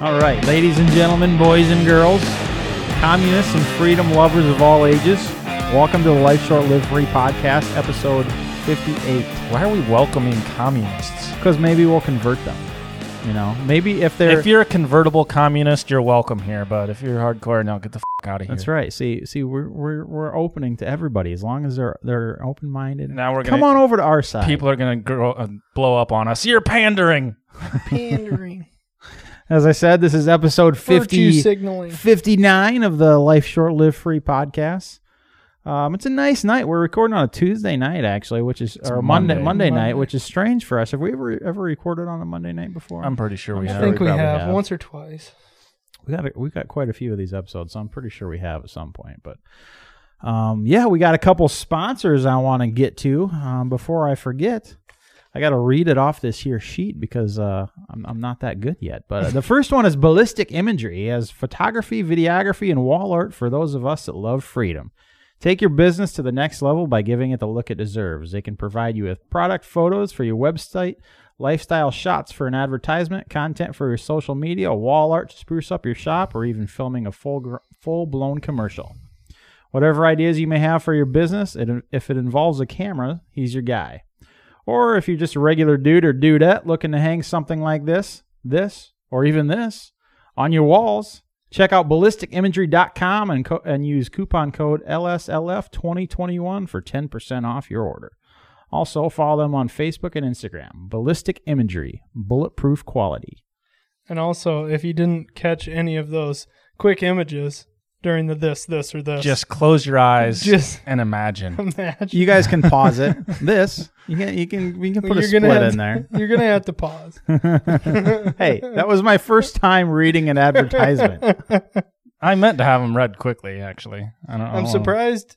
All right, ladies and gentlemen, boys and girls, communists and freedom lovers of all ages, welcome to the Life Short Live Free podcast, episode 58. Why are we welcoming communists? Because maybe we'll convert them. You know, maybe if they're If you're a convertible communist, you're welcome here. But if you're hardcore, no, get the f- out of here. That's right. See, see, we're we're we're opening to everybody as long as they're they're open minded. Now we're Come gonna- on over to our side. People are gonna grow, uh, blow up on us. You're pandering. Pandering. As I said, this is episode Virtue 50, signaling. 59 of the Life Short Live Free podcast. Um, it's a nice night. We're recording on a Tuesday night, actually, which is or Monday Monday. Monday night, Monday. which is strange for us. Have we ever ever recorded on a Monday night before? I'm pretty sure we I have. I think we we have, have. once or twice. we got a, we got quite a few of these episodes, so I'm pretty sure we have at some point. But um, yeah, we got a couple sponsors I want to get to um, before I forget. I got to read it off this here sheet because uh, I'm, I'm not that good yet. But uh, the first one is Ballistic Imagery, as photography, videography, and wall art for those of us that love freedom. Take your business to the next level by giving it the look it deserves. They can provide you with product photos for your website, lifestyle shots for an advertisement, content for your social media, wall art to spruce up your shop, or even filming a full gr- full blown commercial. Whatever ideas you may have for your business, it, if it involves a camera, he's your guy. Or if you're just a regular dude or dudette looking to hang something like this, this, or even this on your walls, check out ballisticimagery.com and, co- and use coupon code LSLF2021 for 10% off your order. Also, follow them on Facebook and Instagram. Ballistic Imagery, bulletproof quality. And also, if you didn't catch any of those quick images during the this, this, or this, Just close your eyes Just- and imagine. imagine. You guys can pause it. this you can you can we can put a You're split gonna have in there. to- You're gonna have to pause. hey, that was my first time reading an advertisement. I meant to have them read quickly. Actually, I don't. I'm know. surprised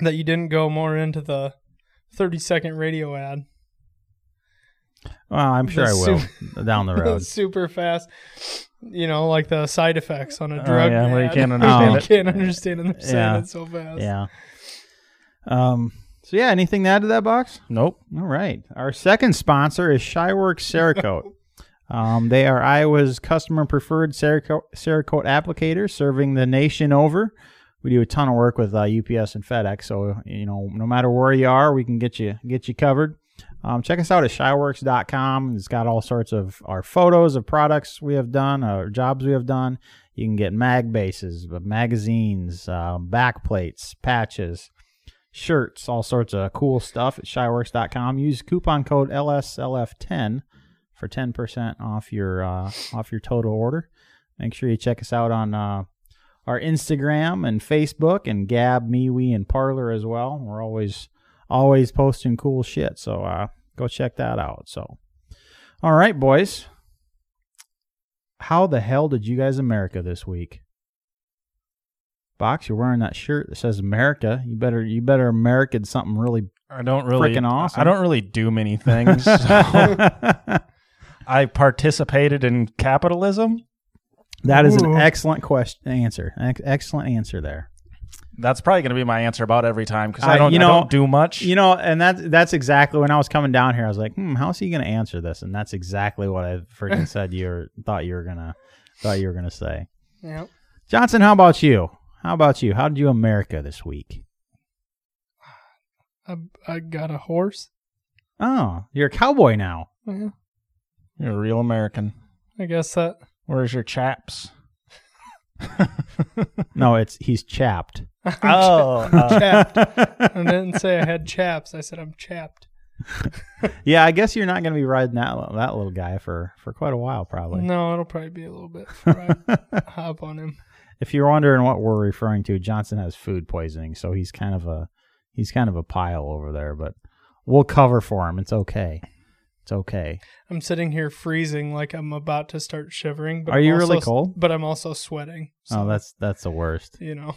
that you didn't go more into the 30 second radio ad. Well, I'm sure I The will down the road. Super fast. You know, like the side effects on a Oh, drug. yeah, where you can't understand you it. can't understand them saying Yeah. it so fast. Yeah. Um. So yeah, anything to add to that box? Nope. All right. Our second sponsor is Shyworks Cerakote. um, they are Iowa's customer preferred Cerakote, Cerakote applicator, serving the nation over. We do a ton of work with uh, UPS and FedEx, so you know no matter where you are, we can get you get you covered. Um, check us out at shyworks.com. It's got all sorts of our photos of products we have done, uh, jobs we have done. You can get mag bases, magazines, uh, back plates, patches, shirts, all sorts of cool stuff at shyworks.com. Use coupon code LSLF10 for 10% off your uh, off your total order. Make sure you check us out on uh, our Instagram and Facebook and Gab, MeWe, and Parler as well. We're always always posting cool shit, so uh, go check that out. So, all right, boys. How the hell did you guys America this week? Box, you're wearing that shirt that says America. You better you better American something really I don't really. Frickin' awesome. I don't really do many things. so I participated in capitalism. That is an Ooh. excellent question answer. Ex- excellent answer there. That's probably going to be my answer about every time because Uh, I don't. you I know- don't do much. You know, and that's that's exactly when I was coming down here. I was like, hmm, how's he going to answer this? And that's exactly what I freaking said. You were, thought you were gonna thought you were gonna say. Yep. Johnson, how about you? How about you? How did you America this week? I, I got a horse. Oh, you're a cowboy now. Yeah, You're a real American. I guess that. Where's your chaps? No, it's he's chapped. Oh, uh, chapped. I didn't say I had chaps. I said I'm chapped. yeah, I guess you're not going to be riding that that little guy for for quite a while, probably. No, it'll probably be a little bit before I hop on him. If you're wondering what we're referring to, Johnson has food poisoning, so he's kind of a he's kind of a pile over there, but we'll cover for him. It's okay. It's okay. I'm sitting here freezing like I'm about to start shivering. But Are I'm you also- really cold? But I'm also sweating. So, oh, that's that's the worst. you know,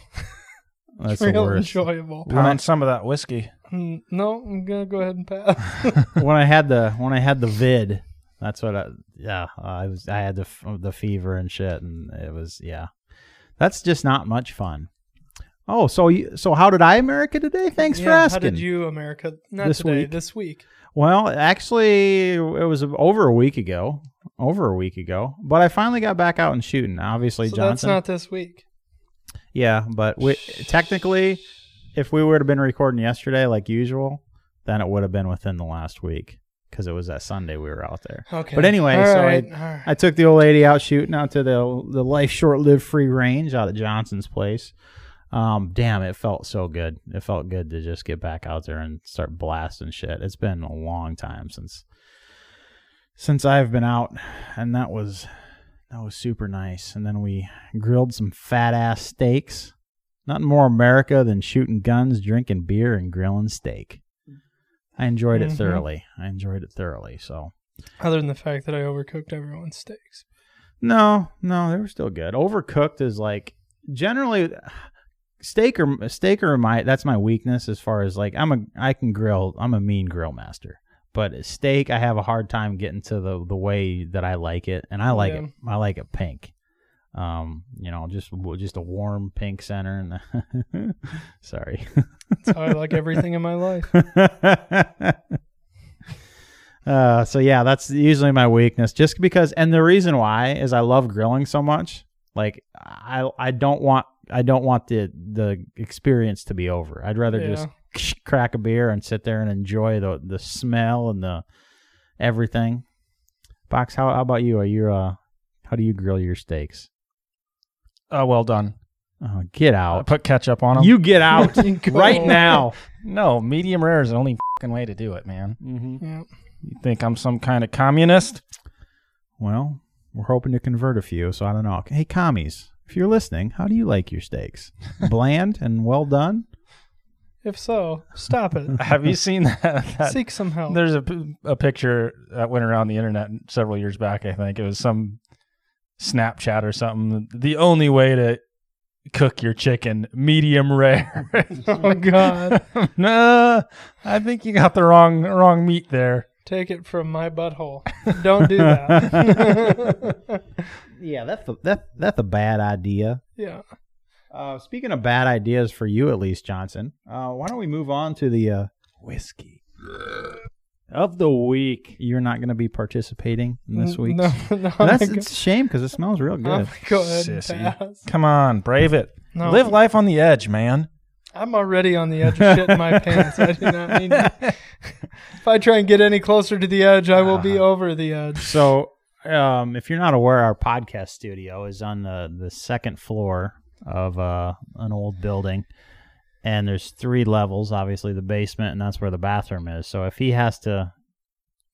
That's real worst. enjoyable. pound some of that whiskey. Mm, No, I'm gonna go ahead and pass. when I had the when I had the vid, that's what I yeah I was I had the the fever and shit, and it was yeah. That's just not much fun. Oh, so you, so how did I America today? Thanks for asking. How did you, America? Not This today. week? This week. Well, actually, it was over a week ago. over a week ago, but I finally got back out and shooting. Obviously, So that's not this week. Yeah, but we, technically, if we would have been recording yesterday like usual, then it would have been within the last week because it was that Sunday we were out there. Okay. But anyway, All so right, I- right. I took the old lady out shooting out to the the life short lived free range out at Johnson's place. Um, damn, it felt so good. It felt good to just get back out there and start blasting shit. It's been a long time since since I've been out, and that was that was super nice. And then we grilled some fat ass steaks. Nothing more America than shooting guns, drinking beer, and grilling steak. I enjoyed it Mhm. thoroughly. I enjoyed it thoroughly. So Other than the fact that I overcooked everyone's steaks. No, no, they were still good. Overcooked is like generally steak or steak or my that's my weakness as far as like I'm a I can grill. I'm a mean grill master. But steak I have a hard time getting to the the way that I like it and I like Yeah. it I like it pink. Um, you know, just just a warm pink center and sorry. That's how I like everything in my life. uh, so yeah, that's usually my weakness. Just because, and the reason why is I love grilling so much. Like I, I don't want, I don't want the the experience to be over. I'd rather Yeah. just crack a beer and sit there and enjoy the the smell and the everything. Box, how, how about you? Are you uh, how do you grill your steaks? Oh, well done. Oh, get I out! put ketchup on them. You get out right now. no, medium rare is the only fucking way to do it, man. Mm-hmm. Yeah. You think I'm some kind of communist? Well, we're hoping to convert a few, so I don't know. Hey, commies, if you're listening, how do you like your steaks? Bland and well done? If so, stop it. Have you seen that? that- Seek some help. There's a, a picture that went around the internet several years back. I think it was some Snapchat or something. The only way to cook your chicken medium rare. Oh God! no, I think you got the wrong wrong meat there. Take it from my butthole. Don't do that. Yeah, that's a, that, that's a bad idea. yeah. Uh, speaking of bad ideas for you, at least, Johnson, uh, why don't we move on to the uh, whiskey of the week? You're not going to be participating in this week. No, no. That's I'm it's a shame because it smells real good. go ahead and Sissy. pass. Come on, brave it. No, Live life on the edge, man. I'm already on the edge of shit in my pants. I do not need. To. If I try and get any closer to the edge, I will be Uh-huh. over the edge. So, um, if you're not aware, our podcast studio is on the, the second floor of uh, an old building, and there's three levels. Obviously, the basement, and that's where the bathroom is. So, if he has to,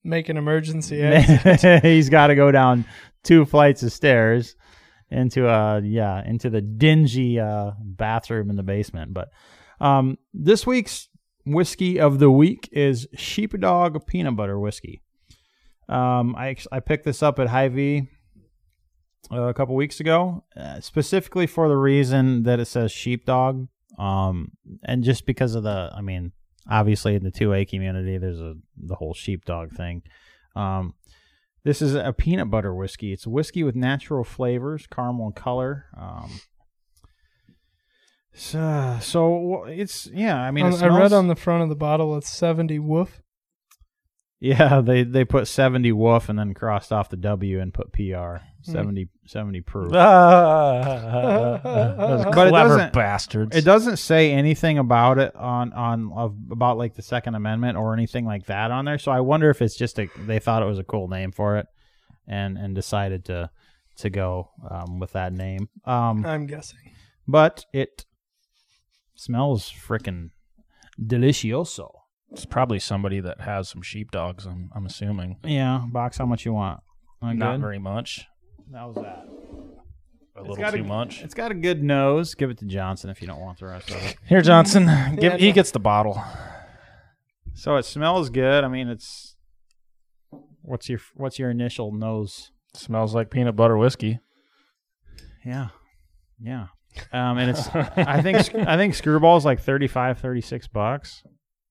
Make an emergency exit. he's got to go down two flights of stairs into uh yeah into the dingy uh bathroom in the basement. But um, this week's whiskey of the week is Sheepdog Peanut Butter Whiskey. Um, I I picked this up at Hy-Vee uh, a couple weeks ago, uh, specifically for the reason that it says sheepdog, um, and just because of the, I mean, obviously in the 2A community, there's a the whole sheepdog thing. Um, this is a peanut butter whiskey. It's a whiskey with natural flavors, caramel color. Um, so, so it's yeah. I mean, it Um, I read on the front of the bottle it's 70 woof. Yeah, they they put 70 woof and then crossed off the W and put PR. Hmm. 70 70 proof. Those But it clever doesn't- bastards. It doesn't say anything about it on on of, about like the Second Amendment or anything like that on there. So I wonder if it's just a they thought it was a cool name for it, and and decided to to go um, with that name. Um, I'm guessing. but it smells freaking delicioso. It's probably somebody that has some sheepdogs. I'm, I'm assuming. Yeah, box. How much you want? Am Not good? very much. How was that? A It's little got too much. It's got a good nose. Give it to Johnson if you don't want the rest of it. Here, Johnson, give, Yeah, he gets the bottle. So it smells good. I mean, it's what's your what's your initial nose? Smells like peanut butter whiskey. Yeah, yeah. Um, and it's I think I think Screwball's like 35, 36 bucks,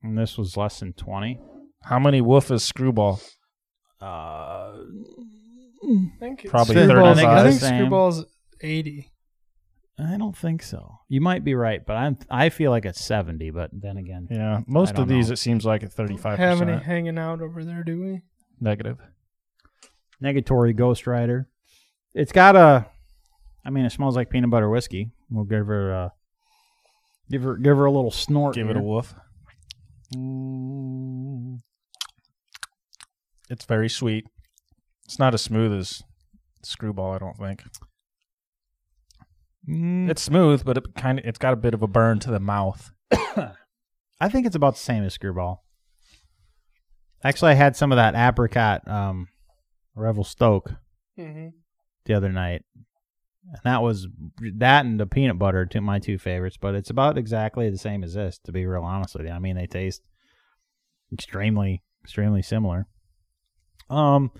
and this was less than twenty. How many woof is Screwball? Uh, I think it's Probably Screwball's- 35. I think Same. Screwball's 80. I don't think so. You might be right, but I'm I feel like it's seventy. But then again, Yeah, most don't of these know. it seems like at 35 Have any percent hanging out over there, do we? negative. Negatory Ghost Rider. It's got a. I mean, it smells like peanut butter whiskey. We'll give her a. Give her, give her a little snort. Give it a woof. Mm. It's very sweet. It's not as smooth as Screwball, I don't think. Mm. It's smooth, but it kind of it's got a bit of a burn to the mouth. I think it's about the same as Screwball. Actually, I had some of that apricot um, Revelstoke hmm the other night, and that was that and the peanut butter to my two favorites. But it's about exactly the same as this, to be real honest with you. I mean, they taste extremely, extremely similar. Um,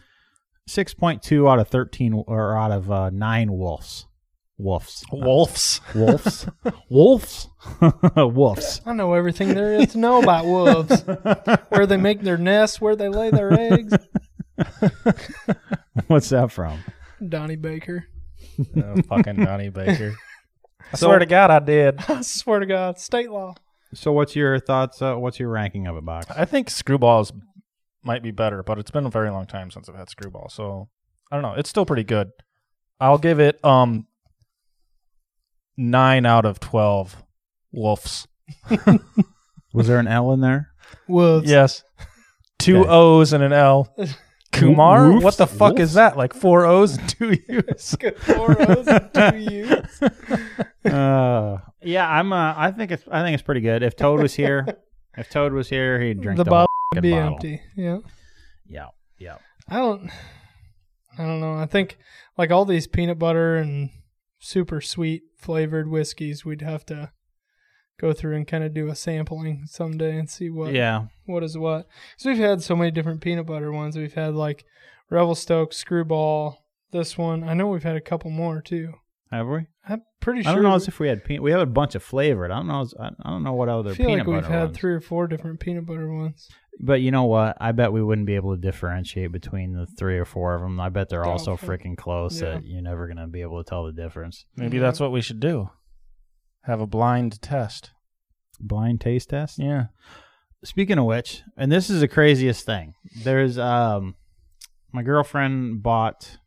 six point two out of thirteen, or out of uh, nine wolves. Wolves. Wolves. Wolves. Wolves. Wolves. I know everything there is to know about wolves. where they make their nests, where they lay their eggs. What's that from? Donnie Baker. oh, fucking Donnie Baker. I So- swear to God, I did. I swear to God, state law. So, what's your thoughts? Uh, what's your ranking of it, box? I think Screwballs might be better, but it's been a very long time since I've had Screwball, so I don't know. It's still pretty good. I'll give it um nine out of twelve wolves. Was there an L in there? Wolves. Yes, two Okay. O's and an L. Kumar, Woofs? what the fuck Wolves? is that? Like four O's and two U's. Four O's and two U's. uh, yeah, I'm. Uh, I think it's. I think it's pretty good. If Toad was here, if Toad was here, he'd drink The the, bottle whole would be bottle. empty. Yeah. Yeah, yeah. I don't. I don't know. I think like all these peanut butter and super sweet flavored whiskeys, we'd have to go through and kind of do a sampling someday and see what Yeah, what is what. Because we've had so many different peanut butter ones. We've had like Revelstoke, Screwball, this one. I know we've had a couple more too. have we? I'm pretty sure. I don't know we- as if we had peanut. We have a bunch of flavored. I don't know. I I don't know what other peanut butter. I feel peanut like we've had ones. three or four different peanut butter ones. But you know what? I bet we wouldn't be able to differentiate between the three or four of them. I bet they're all so freaking close Yeah. that you're never gonna be able to tell the difference. Maybe Yeah. that's what we should do. Have a blind test. Blind taste test. Yeah. Speaking of which, and this is the craziest thing. There's um, my girlfriend bought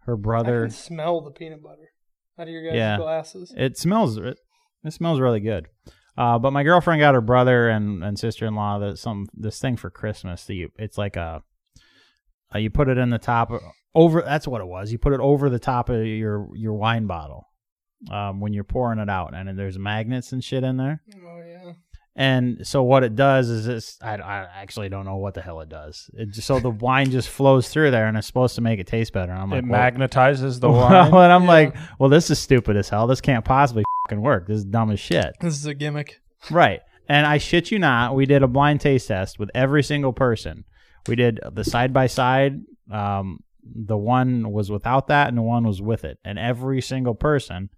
her I brother. can smell the peanut butter out of your guys' Yeah. glasses. It smells it, it smells really good. Uh, but my girlfriend got her brother and, and sister in law that some this thing for Christmas. That you, it's like a, uh, you put it in the top over. That's what it was. You put it over the top of your your wine bottle um, when you're pouring it out, and there's magnets and shit in there. Oh yeah. And so what it does is it's I, I actually don't know what the hell it does. It just, so the wine just flows through there and it's supposed to make it taste better. And I'm like, it well- magnetizes the wine. and I'm Yeah. like, well, this is stupid as hell. This can't possibly fucking work. This is dumb as shit. This is a gimmick. right. And I shit you not, we did a blind taste test with every single person. We did the side by side. Um, the one was without that, and the one was with it. And every single person,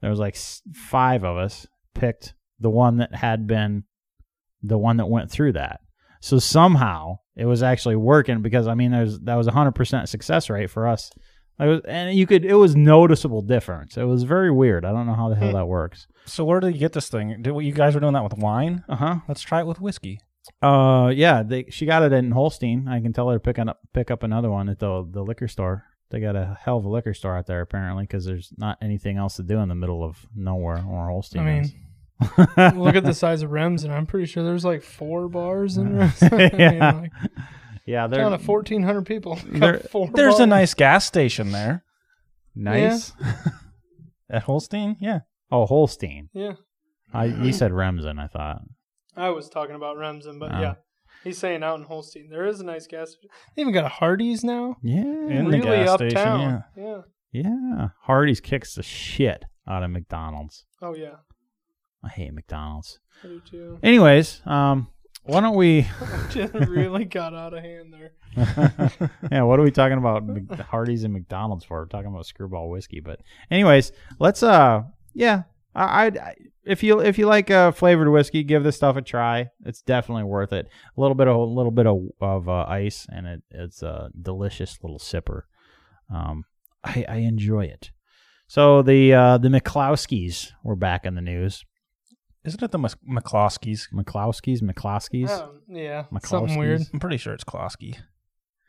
there was like five of us, picked the one that had been the one that went through that. So somehow it was actually working because I mean, there's that was a hundred percent success rate for us. It was, and you could, it was noticeable difference. It was very weird. I don't know how the hell Hmm. that works. so where did you get this thing? Did you guys were doing that with wine? Uh huh. Let's try it with whiskey. Uh, yeah, they she got it in Holstein. I can tell her to pick up pick up another one at the the liquor store. They got a hell of a liquor store out there apparently because there's not anything else to do in the middle of nowhere or Holstein. I mean. Look at the size of Rems, and I'm pretty sure there's like four bars in Rems. I mean, yeah, like, yeah, they're town of 1,400 people. Got There- There's a nice gas station there nice. at Holstein. Yeah. Oh, Holstein. Yeah, I you said Remsen. I thought. I was talking about Remsen, but Oh. yeah, he's saying out in Holstein there is a nice gas. station. They even got a Hardee's now. Yeah, In the really gas station, uptown. yeah. yeah. Hardee's kicks the shit out of McDonald's. Oh yeah. I hate McDonald's. I do too. Anyways, um, why don't we? Just really got out of hand there. yeah, what are we talking about Hardee's and McDonald's for? We're talking about screwball whiskey, but anyways, let's uh, yeah, I, I'd I if you if you like uh flavored whiskey, give this stuff a try. It's definitely worth it. A little bit of a little bit of, of uh, ice, and it it's a delicious little sipper. Um, I I enjoy it. So the uh the McClowskis were back in the news. Isn't it the Mc- McCloskeys? McClowskis, McClowskis. Um, yeah, McCloskey's. something weird. I'm pretty sure it's Klosky.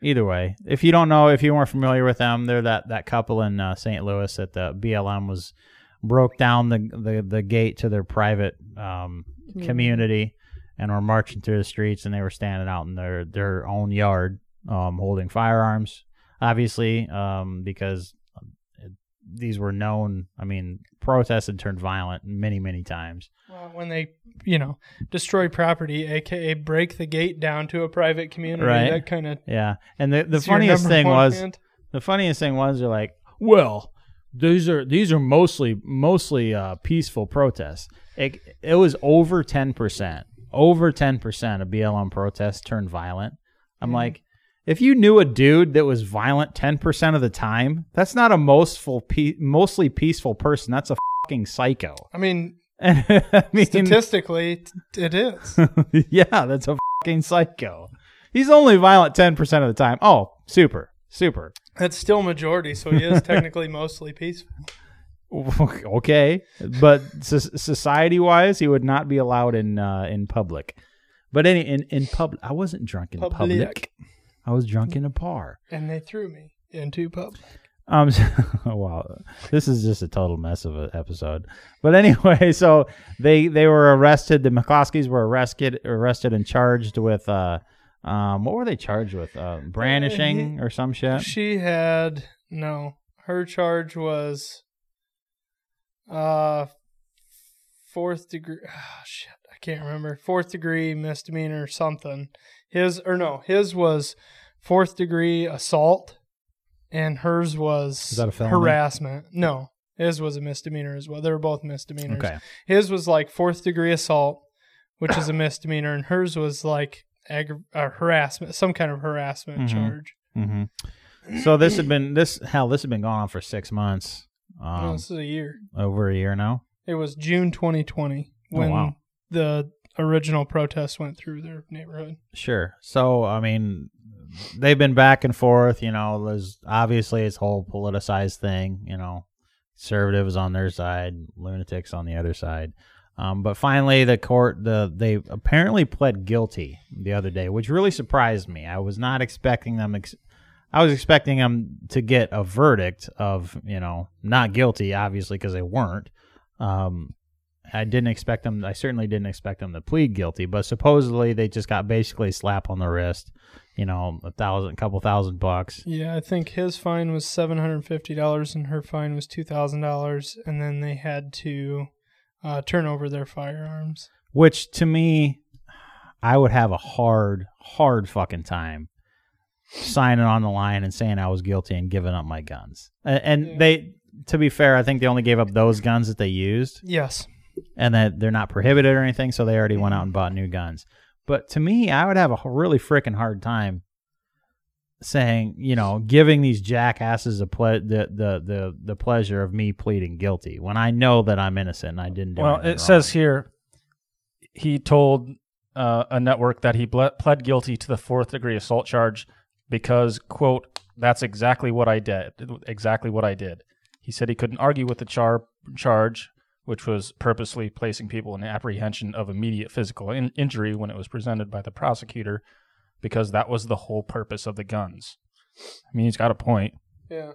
Either way, if you don't know, if you weren't familiar with them, they're that that couple in uh, St. Louis that the BLM was broke down the the, the gate to their private um, Mm-hmm. community and were marching through the streets and they were standing out in their their own yard um, holding firearms obviously um, because it, these were known i mean protests had turned violent many many times Well, when they, you know, destroy property, aka break the gate down to a private community, Right. that kind of. yeah and the, the funniest thing was the funniest thing was they're like well these are these are mostly mostly uh, peaceful protests it, it was over 10% over 10% of blm protests turned violent i'm Mhm. like if you knew a dude that was violent 10% of the time that's not a mostful pe- mostly peaceful person that's a fucking psycho I mean, I mean, statistically, t- it is. yeah that's a fucking psycho he's only violent 10% of the time oh super super That's still majority, so he is technically mostly peaceful. okay, but society wise, he would not be allowed in uh, in public. But any in in public, I wasn't drunk in public. Public. I was drunk in a par. And they threw me into public. Um, wow, this is just a total mess of an episode. But anyway, so they they were arrested. The McCloskeys were arrested arrested and charged with uh um what were they charged with uh, brandishing or some shit. She had no. Her charge was uh fourth degree. Oh, shit, I can't remember. Fourth degree misdemeanor or something. His or no, his was fourth degree assault, and hers was Is that a felony? harassment. No, his was a misdemeanor as well. They were both misdemeanors. Okay, His was like fourth degree assault, which is a misdemeanor, and hers was like aggra- uh, harassment, some kind of harassment Mhm. charge. hmm so this had been this hell this had been going on for six months. no, Um, this is a year. over a year now. It was June 2020 Oh, when wow. the original protests went through their neighborhood. Sure. So I mean, they've been back and forth. You know, there's obviously a whole politicized thing. You know, conservatives on their side, lunatics on the other side. Um, but finally, the court the they apparently pled guilty the other day, which really surprised me. I was not expecting them. Ex- I was expecting them to get a verdict of you know not guilty, obviously because they weren't. Um, I didn't expect them. I certainly didn't expect them to plead guilty, but supposedly they just got basically a slap on the wrist. You know, a thousand, couple thousand bucks. Yeah, I think his fine was $750 and her fine was $2,000. And then they had to uh, turn over their firearms. Which to me, I would have a hard, hard fucking time signing on the line and saying I was guilty and giving up my guns. And, and Yeah. they, to be fair, I think they only gave up those guns that they used. Yes. And that they're not prohibited or anything, so they already went out and bought new guns. But to me, I would have a really freaking hard time saying, you know, giving these jackasses a ple- the, the the the pleasure of me pleading guilty when I know that I'm innocent and I didn't do Well, it says here he told uh, a network that he ble- pled guilty to the fourth degree assault charge because, quote, that's exactly what I did. Exactly what I did. He said he couldn't argue with the char- charge, which was purposely placing people in apprehension of immediate physical in- injury when it was presented by the prosecutor, because that was the whole purpose of the guns. I mean, he's got a point. Yeah.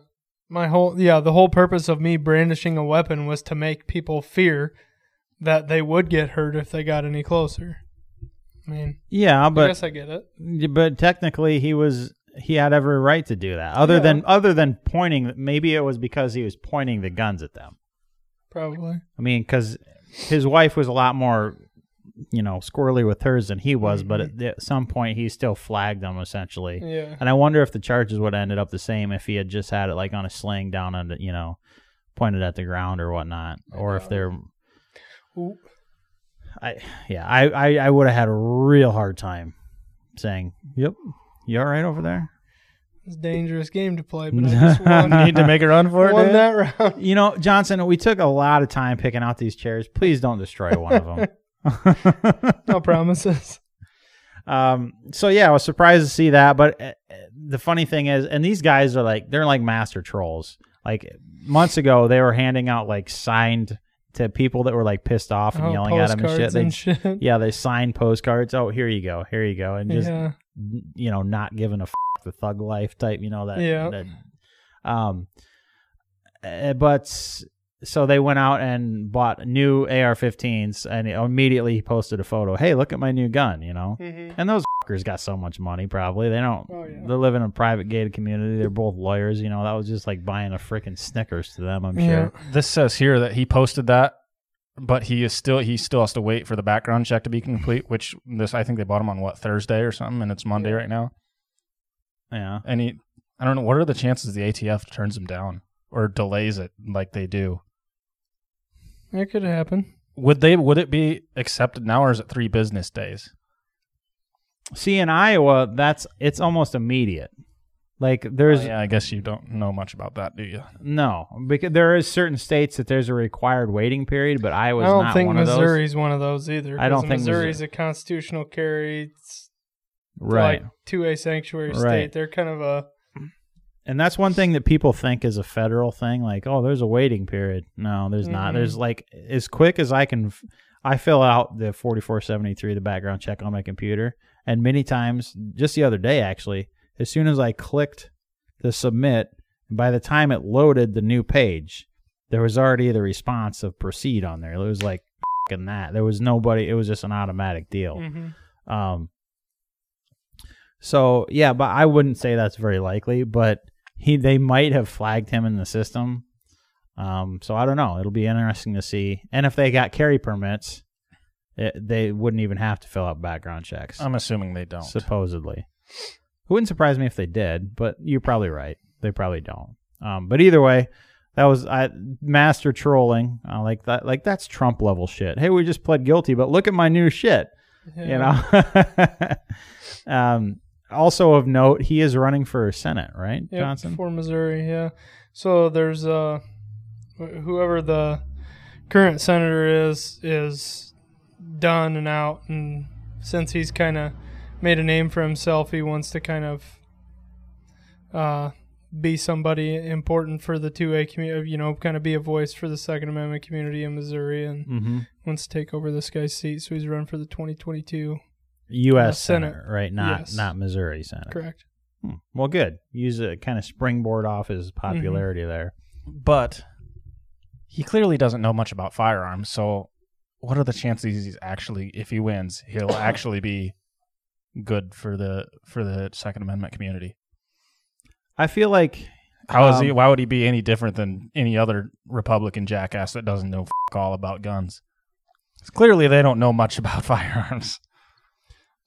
My whole yeah, the whole purpose of me brandishing a weapon was to make people fear that they would get hurt if they got any closer. I mean, Yeah, but I guess I get it. but technically he was he had every right to do that. Other Yeah. than other than pointing, maybe it was because he was pointing the guns at them. Probably. I mean, because his wife was a lot more, you know, squirrely with hers than he was, but at, at some point he still flagged them essentially. Yeah. And I wonder if the charges would have ended up the same if he had just had it like on a sling down on the, you know, pointed at the ground or whatnot, or if they're. I yeah, I I, I would have had a real hard time saying, "Yep, you all right over there." It's a dangerous game to play, but I just won, Need to make a run for it. won that round. You know, Johnson, we took a lot of time picking out these chairs. Please don't destroy one of them. No promises. Um, so yeah, I was surprised to see that. But uh, uh, the funny thing is, and these guys are like, they're like master trolls. Like months ago, they were handing out like signed to people that were like pissed off and Oh, yelling at them and shit. They, and shit. yeah, they signed postcards. Oh, here you go, here you go, and just yeah. you know, not giving a f- the thug life type, you know that. Yeah. that- um, uh, but so they went out and bought new AR-15s, and immediately he posted a photo. Hey, look at my new gun, you know. Mhm. And those fuckers got so much money, probably they don't. Oh, yeah. They live in a private gated community. They're both lawyers, you know. That was just like buying a freaking Snickers to them. I'm Yeah. sure. This says here that he posted that, but he is still he still has to wait for the background check to be complete. Which this I think they bought him on what Thursday or something, and it's Monday right now. Yeah. And he, I don't know, what are the chances the ATF turns him down or delays it like they do? It could happen. Would they? Would it be accepted now, or is it three business days? See, in Iowa, that's it's almost immediate. Like there's Oh, yeah, I guess you don't know much about that, do you? no because there is certain states that there's a required waiting period, but Iowa's I don't think one of. Missouri's one of those either. I don't 'cause think Missouri's a constitutional carry. Right. like two A sanctuary Right. state. They're kind of a And that's one thing that people think is a federal thing. Like, oh, there's a waiting period. No, there's not. Mhm. There's like as quick as I can, I fill out the 4473, the background check on my computer, and many times, just the other day actually, as soon as I clicked the submit, by the time it loaded the new page, there was already the response of proceed on there. It was like fing that. There was nobody. It was just an automatic deal. mhm. Um. So yeah, but I wouldn't say that's very likely. But he, they might have flagged him in the system. Um. So I don't know. It'll be interesting to see. And if they got carry permits, it, they wouldn't even have to fill out background checks. I'm assuming they don't. supposedly. It wouldn't surprise me if they did, but you're probably right. They probably don't. Um. But either way. That was I master trolling. Uh, like that, like that's Trump level shit. Hey, we just pled guilty, but look at my new shit you know. um, also of note, he is running for Senate, right, Yep, Johnson? for Missouri. Yeah. So there's uh, whoever the current senator is is done and out, and since he's kind of made a name for himself, he wants to kind of uh be somebody important for the 2A community, you know, kind of be a voice for the Second Amendment community in Missouri and mm-hmm. wants to take over this guy's seat. So he's running for the 2022. U.S. Uh, Senate. Senate, right? Not Yes. not Missouri Senate. Correct. Hmm. Well, good. Use a kind of springboard off his popularity there. but he clearly doesn't know much about firearms. So, what are the chances he's actually, if he wins, he'll actually be good for the for the Second Amendment community? I feel like How is he? Um, Why would he be any different than any other Republican jackass that doesn't know f- all about guns? Clearly, they don't know much about firearms.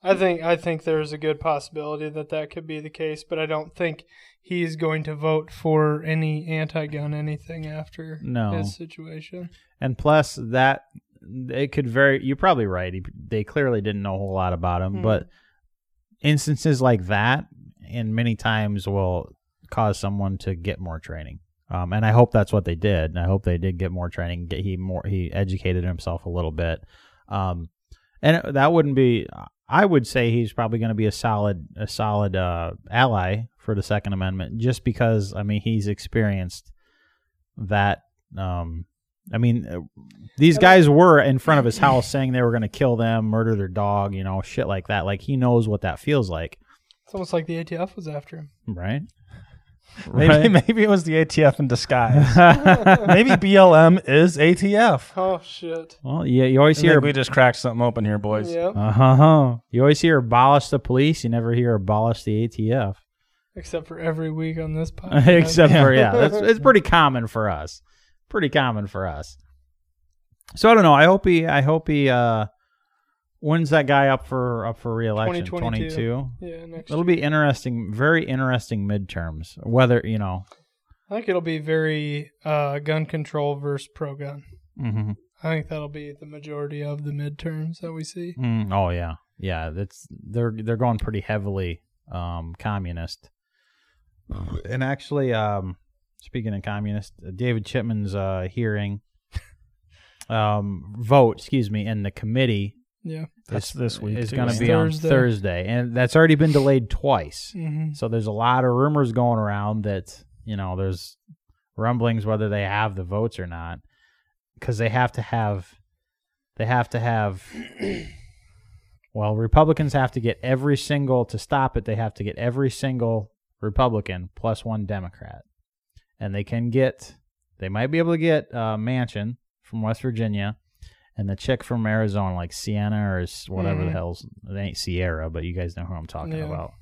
I think I think there's a good possibility that that could be the case, but I don't think he's going to vote for any anti-gun anything after No. his situation. And plus that it could very you're probably right. He, they clearly didn't know a whole lot about him, Hmm. but instances like that and many times will cause someone to get more training. Um, and I hope that's what they did. And I hope they did get more training. Get he more he educated himself a little bit. Um, and that wouldn't be. I would say he's probably going to be a solid a solid uh, ally for the Second Amendment, just because I mean he's experienced that. Um, I mean, uh, these guys were in front of his house saying they were going to kill them, murder their dog, you know, shit like that. Like he knows what that feels like, It's almost like the ATF was after him. right? Maybe maybe it was the ATF in disguise. maybe BLM is ATF. Oh shit! well, yeah, you always I hear we just cracked something open here, boys. Yep. Uh huh. You always hear abolish the police. You never hear abolish the ATF. Except for every week on this podcast. Except for yeah, that's it's pretty common for us. Pretty common for us. So I don't know. I hope he. I hope he. uh When's that guy up for up for reelection? 2022. 22? yeah, next. It'll year. be interesting. Very interesting midterms. Whether you know. I think it'll be very uh, gun control versus pro gun. Mm-hmm. I think that'll be the majority of the midterms that we see. Mm, oh yeah, yeah. That's they're they're going pretty heavily um, communist. And actually, um, speaking of communist, uh, David Chipman's uh, hearing um, vote, excuse me, in the committee Yeah. That's is- this week, is too, going to be Thursday. on Thursday, and that's already been delayed twice. hmm So there's a lot of rumors going around that you know there's rumblings whether they have the votes or not because they have to have they have to have Well, Republicans have to get every single to stop it. They have to get every single Republican plus one Democrat, and they can get. They might be able to get uh, Manchin from West Virginia, and the chick from Arizona, like Sienna or whatever the Mhm. hell's. It ain't Sierra, but you guys know who I'm talking Yeah. about.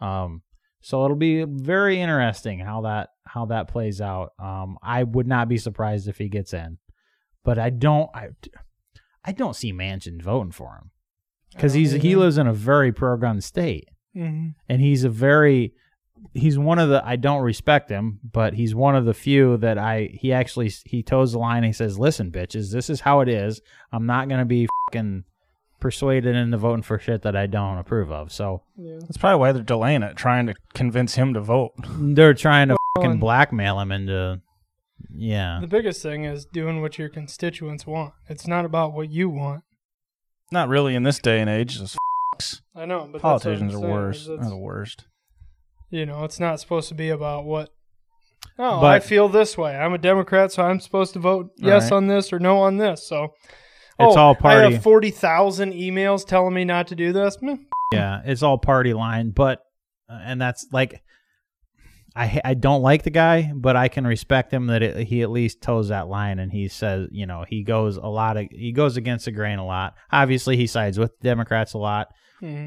Um, so it'll be very interesting how that how that plays out. Um, I would not be surprised if he gets in, but I don't. I, I don't see Manchin voting for him because he's he lives in a very pro gun state, hmm and he's a very he's one of the I don't respect him, but he's one of the few that I he actually he toes the line. He says, "Listen, bitches, this is how it is. I'm not gonna be fucking persuaded into voting for shit that I don't approve of." So Yeah. That's probably why they're delaying it, trying to convince him to vote. they're trying to fucking blackmail him into yeah. The biggest thing is doing what your constituents want. It's not about what you want. Not really in this day and age. Just f***s. I know, but Politicians that's are what I'm saying, worse. is They're the worst. You know, it's not supposed to be about what. Oh, But- I feel this way. I'm a Democrat, so I'm supposed to vote yes Right. on this or no on this. So It's oh, all I party. have forty thousand emails telling me not to do this. Yeah, it's all party line, but uh, and that's like I I don't like the guy, but I can respect him that it, he at least toes that line and he says, you know, he goes a lot of he goes against the grain a lot. Obviously, he sides with Democrats a lot,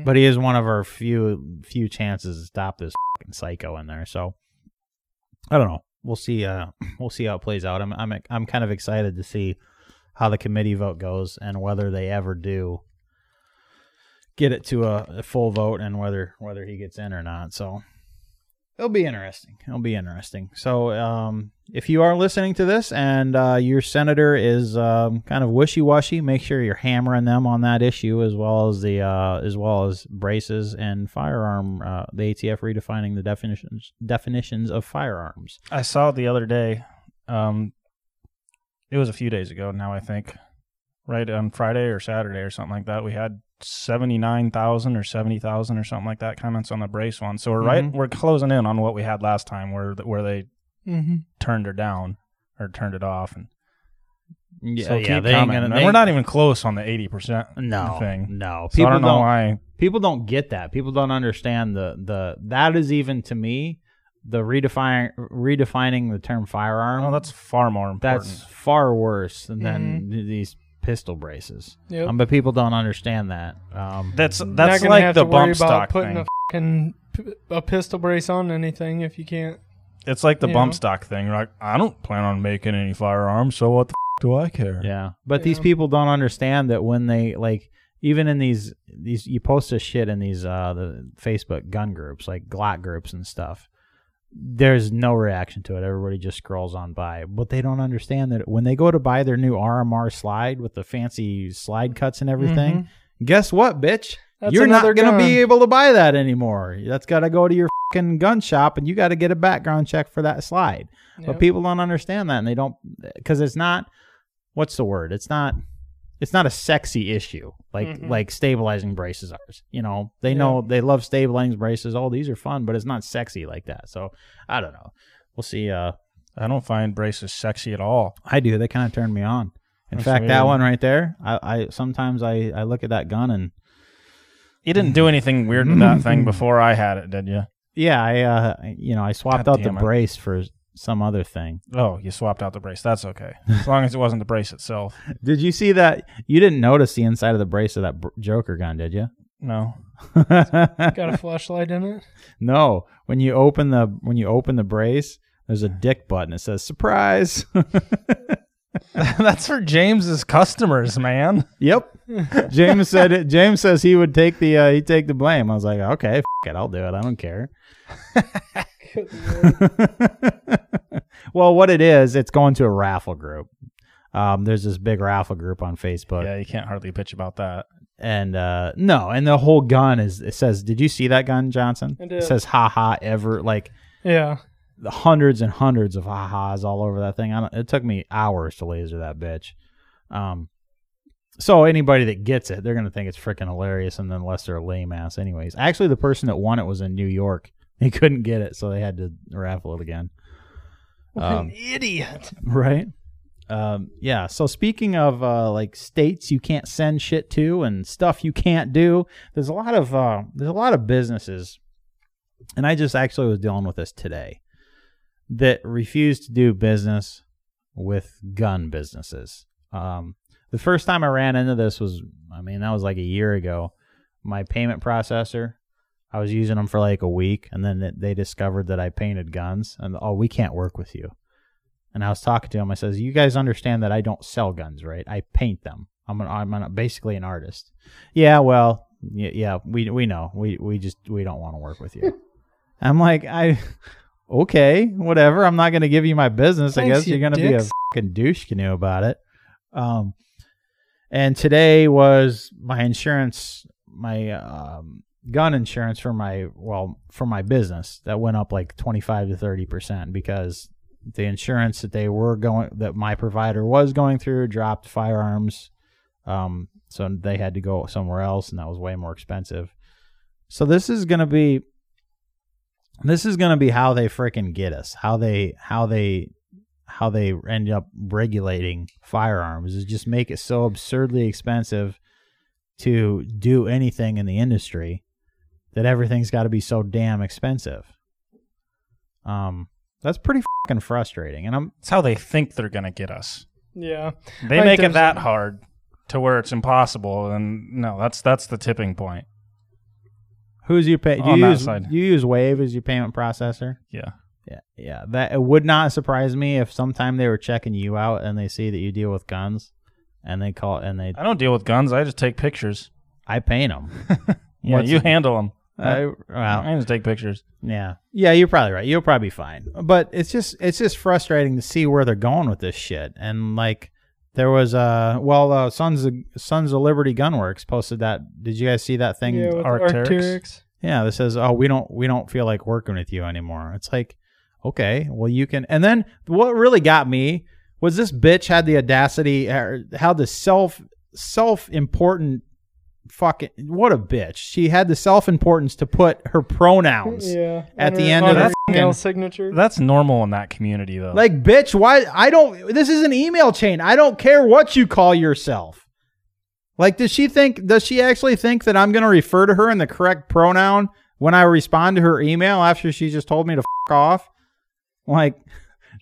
But he is one of our few few chances to stop this psycho in there. So I don't know. We'll see. Uh, we'll see how it plays out. I'm I'm I'm kind of excited to see how the committee vote goes and whether they ever do get it to a, a full vote and whether whether he gets in or not. So it'll be interesting. It'll be interesting. So um, if you are listening to this and uh, your senator is um, kind of wishy washy, make sure you're hammering them on that issue as well as the uh, as well as braces and firearm. Uh, the ATF redefining the definitions definitions of firearms. I saw it the other day. Um, it was a few days ago now, I think. Right on Friday or Saturday or something like that. We had seventy nine thousand or seventy thousand or something like that comments on the brace one. So we're right. Mhm. We're closing in on what we had last time, where where they Mhm. turned her down or turned it off. And Yeah, so yeah, they ain't gonna. They- we're not even close on the eighty percent no thing. No, So I don't know why. people don't get that. People don't understand the the that is even to me the redefining redefining the term firearm. Well, that's far more important. that's far worse than, than these pistol braces. Yep. Um, but people don't understand that. Um, that's that's gonna like have the to worry bump about stock putting thing. a fucking p- a pistol brace on anything if you can't. It's like the you bump know. stock thing. You're like, I don't plan on making any firearms, so what the f- do I care? yeah, but these people don't understand that when they like even in these these you post this shit in these uh the Facebook gun groups like Glock groups and stuff. There's no reaction to it. Everybody just scrolls on by. But they don't understand that when they go to buy their new RMR slide with the fancy slide cuts and everything, mm-hmm. guess what, bitch? That's You're not going to be able to buy that anymore. That's got to go to your fucking gun shop and you got to get a background check for that slide. But people don't understand that and they don't cuz it's not what's the word? It's not it's not a sexy issue like Mhm. like stabilizing braces are. You know, they Yeah. know they love stabilizing braces. Oh, these are fun, but it's not sexy like that. So, I don't know. We'll see uh I don't find braces sexy at all. I do. They kind of turn me on. In That's fact, that one right there, I, I sometimes I I look at that gun and You didn't do anything weird to that thing before I had it, did you? yeah, I uh you know, I swapped God out the it. brace for some other thing. Oh, you swapped out the brace. That's okay, as long as it wasn't the brace itself. Did you see that? You didn't notice the inside of the brace of that br- Joker gun, did you? No, got a flashlight in it. no. When you open the when you open the brace, there's a dick button. It says surprise. that's for James's customers, man. yep. James said it. James says he would take the uh, he'd take the blame. I was like, okay, f- it, I'll do it. I don't care. Well, what it is, it's going to a raffle group. Um, there's this big raffle group on Facebook, yeah, you can't hardly pitch about that. and uh, no, and the whole gun is. It says, "Did you see that gun, Johnson?" I It says, "Ha ha." Ever like yeah. the hundreds and hundreds of ha-has all over that thing. I don't, it took me hours to laser that bitch. Um, so anybody that gets it, they're gonna think it's freaking hilarious, and then unless they're a lame ass, anyways. Actually, the person that won it was in New York. He couldn't get it, so they had to raffle it again. What Um, an idiot. Right. um, yeah. So speaking of uh, like states you can't send shit to and stuff you can't do, there's a lot of uh, there's a lot of businesses, and I just actually was dealing with this today that refuse to do business with gun businesses. Um, the first time I ran into this was, I mean, that was like a year ago. My payment processor, I was using them for like a week, and then they discovered that I painted guns, and oh, we can't work with you. And I was talking to him. I says, "You guys understand that I don't sell guns, right? I paint them. I'm an, I'm an, basically an artist." Yeah, well, yeah, yeah, we we know. We we just we don't want to work with you. I'm like, I okay, whatever. I'm not going to give you my business. I guess you you're going to be a fucking douche canoe about it. Um, and today was my insurance, my um, gun insurance for my well for my business that went up like 25 to 30 percent because the insurance that they were going that my provider was going through dropped firearms um so they had to go somewhere else and that was way more expensive. So this is going to be this is going to be how they freaking get us how they how they how they end up regulating firearms is just make it so absurdly expensive to do anything in the industry that everything's got to be so damn expensive um that's pretty fucking frustrating and i'm It's how they think they're gonna get us. Yeah. They Like make it that hard to where it's impossible, and no, that's that's the tipping point. who's you pay do On you that use side. you use wave as your payment processor Yeah, Yeah, yeah. That it would not surprise me if sometime they were checking you out and they see that you deal with guns, and they call and they I don't deal with guns. I just take pictures. I paint them. Yeah, What's you handle them. I, well, I just take pictures. yeah, yeah. You're probably right. You'll probably be fine. But it's just it's just frustrating to see where they're going with this shit. And like there was uh well uh, Sons of Sons of Liberty Gunworks posted that. Did you guys see that thing? Yeah, with Arc'teryx? Arc'teryx. Yeah, that says, "Oh, we don't we don't feel like working with you anymore." It's like, okay, well you can. And then what really got me was this bitch had the audacity, er, had the self self important fucking what a bitch. She had the self importance to put her pronouns. Yeah. At the her- end of her the email signature. That's normal in that community, though. Like, bitch, why? I don't. This is an email chain. I don't care what you call yourself. Like, does she think? Does she actually think that I'm going to refer to her in the correct pronoun when I respond to her email after she just told me to f off? Like,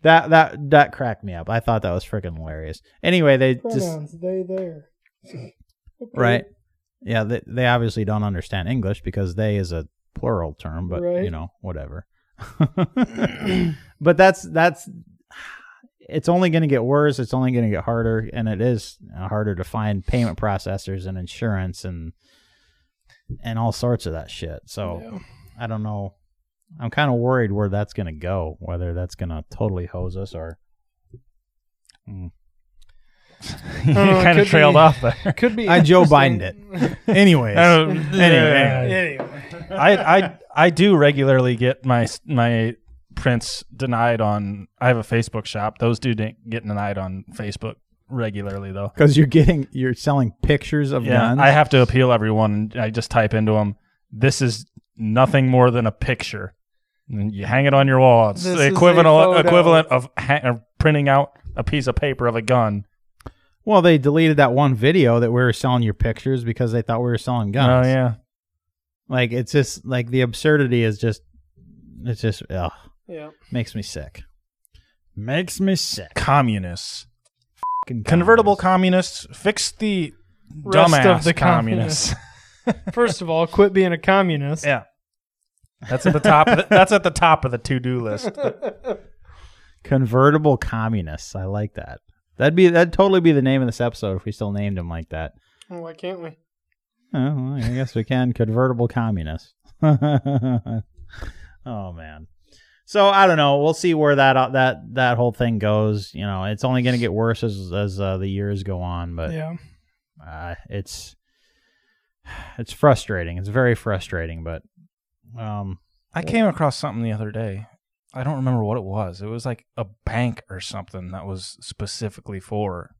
that that that cracked me up. I thought that was freaking hilarious. Anyway, they just Pronouns, they, there. Okay. right. Yeah, they they obviously don't understand English because they is a plural term, but you know, whatever. but that's that's it's only going to get worse. It's only going to get harder, and it is harder to find payment processors and insurance and and all sorts of that shit. So Yeah. I don't know. I'm kind of worried where that's going to go. Whether that's going to totally hose us or mm. you oh, know, kind of could trailed be- off there. Could be. I Joe interesting. Bidened it. Anyways, Oh, anyway. Anyway. I, I I do regularly get my my prints denied on. I have a Facebook shop. Those do de- get denied on Facebook regularly, though. because you're getting you're selling pictures of Yeah, guns. I have to appeal everyone. I just type into them. This is nothing more than a picture. And you hang it on your wall. It's This the equivalent equivalent of, ha- of printing out a piece of paper of a gun. Well, they deleted that one video that we were selling your pictures because they thought we were selling oh, guns. Oh yeah. Like it's just like the absurdity is just it's just ugh, Yeah. makes me sick. Makes me sick. Communists. Fucking Convertible communists. communists. Fix the Rest dumbass of the communists. First of all, quit being a communist. yeah. That's at the top. Of the, that's at the top of the to-do list. convertible communists. I like that. That'd be that'd totally be the name of this episode if we still named him like that. Oh, Why can't we? Oh, well, I guess we can. Convertible communist. oh man. So I don't know. We'll see where that uh, that that whole thing goes. You know, it's only going to get worse as as uh, the years go on. But Yeah. uh, it's it's frustrating. It's very frustrating. But um, I came across something the other day. I don't remember what it was. It was like a bank or something that was specifically for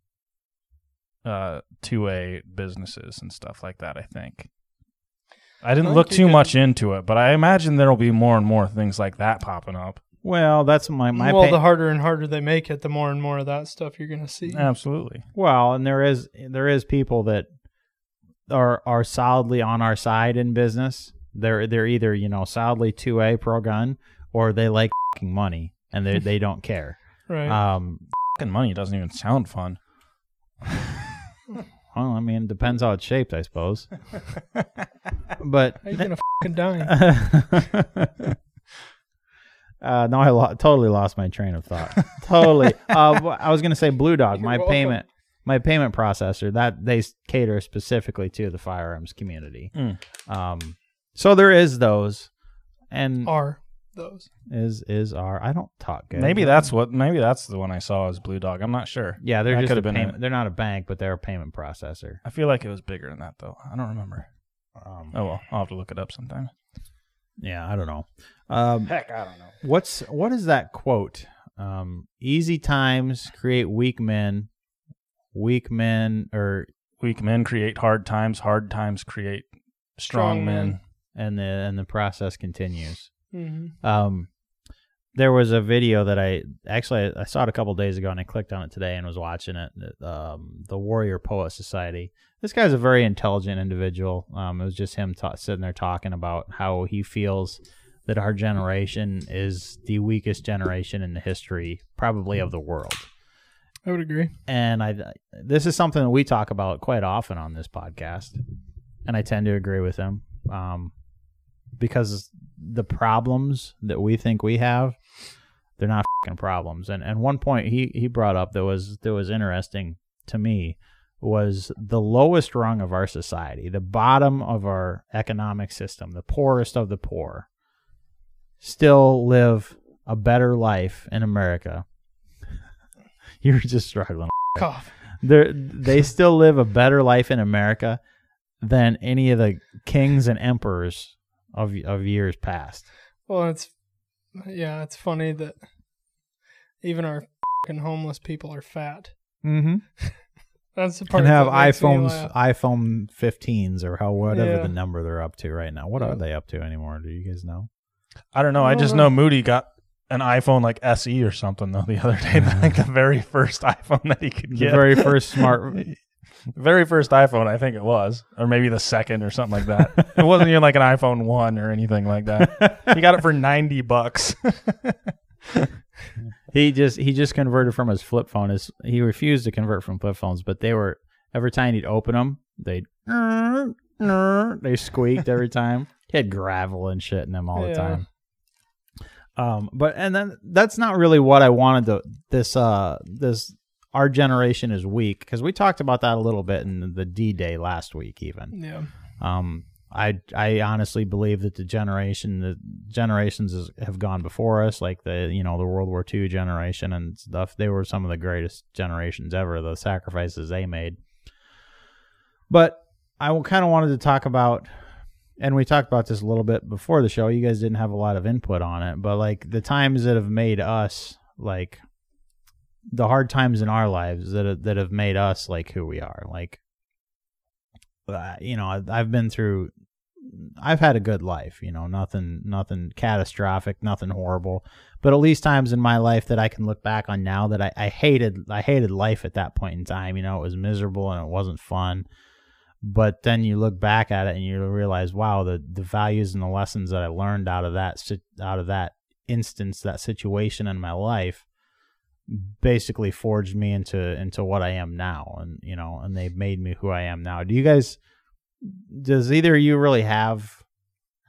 uh two A businesses and stuff like that, I think. I didn't I look think too it- much into it, but I imagine there'll be more and more things like that popping up. Well, that's my my well, pa- the harder and harder they make it, the more and more of that stuff you're gonna see. Absolutely. well, and there is there is people that are are solidly on our side in business. They're they're either you know solidly two A pro gun or they like fing money and they they don't care. Right. Um, Fucking money doesn't even sound fun. well, I mean, it depends how it's shaped, I suppose. but How you gonna fucking die? uh, no, I lo- totally lost my train of thought. totally. Uh, I was going to say Blue Dog, You're my welcome. payment, my payment processor. That they cater specifically to the firearms community. Mm. Um, so there is those, and Are those? is is our. I don't talk good. Maybe that's what. Maybe that's the one I saw as Blue Dog. I'm not sure. Yeah, they're that just a could've been payment. it. They're not a bank, but they're a payment processor. I feel like it was bigger than that though. I don't remember. Um, Oh well, I'll have to look it up sometime. yeah, I don't know. Um, Heck, I don't know. What's what is that quote? Um, easy times create weak men. Weak men, or Weak men create hard times. Hard times create strong, Strong men. men. and the and the process continues. Mm-hmm. Um, there was a video that I actually I saw it a couple days ago, and I clicked on it today and was watching it. Um, the Warrior Poet Society. This guy's a very intelligent individual. Um, it was just him ta- sitting there talking about how he feels that our generation is the weakest generation in the history, probably of the world. I would agree. and I this is something that we talk about quite often on this podcast, and I tend to agree with him um, because the problems that we think we have, they're not fucking problems. And and one point he he brought up that was that was interesting to me was the lowest rung of our society, the bottom of our economic system, the poorest of the poor, still live a better life in America. You're just struggling Cough. they they still live a better life in America than any of the kings and emperors of of years past. Well, it's yeah, it's funny that even our fucking homeless people are fat. Mm-hmm. That's the part And have that makes me iPhones, iPhone 15s or how whatever Yeah. the number they're up to right now. What Yeah. are they up to anymore? Do you guys know? I don't know. I I don't just know. know Moody got an iPhone like SE or something though the other day. like the very first iPhone that he could get. The very first smart. very first iPhone, I think it was, or maybe the second or something like that. it wasn't even like an iPhone one or anything like that. He got it for ninety bucks. he just he just converted from his flip phone. His, he refused to convert from flip phones, but they were every time he'd open them, they'd they squeaked every time. He had gravel and shit in them all the time. Um, but and then that's not really what I wanted to this uh this our generation is weak because we talked about that a little bit in the D Day last week even. Yeah. Um, I I honestly believe that the generation the generations is, have gone before us, like the you know the World War II generation and stuff. They were some of the greatest generations ever. The sacrifices they made. But I kind of wanted to talk about, and we talked about this a little bit before the show. You guys didn't have a lot of input on it, but like the times that have made us like the hard times in our lives that that have made us like who we are, like uh, you know, I've, I've been through. I've had a good life, you know, nothing, nothing catastrophic, nothing horrible, but at least times in my life that I can look back on now that I, I hated, I hated life at that point in time. You know, it was miserable and it wasn't fun. But then you look back at it and you realize, wow, the the values and the lessons that I learned out of that, out of that instance, that situation in my life, basically forged me into into what I am now, and you know, and they've made me who I am now. Do you guys? Does either of you really have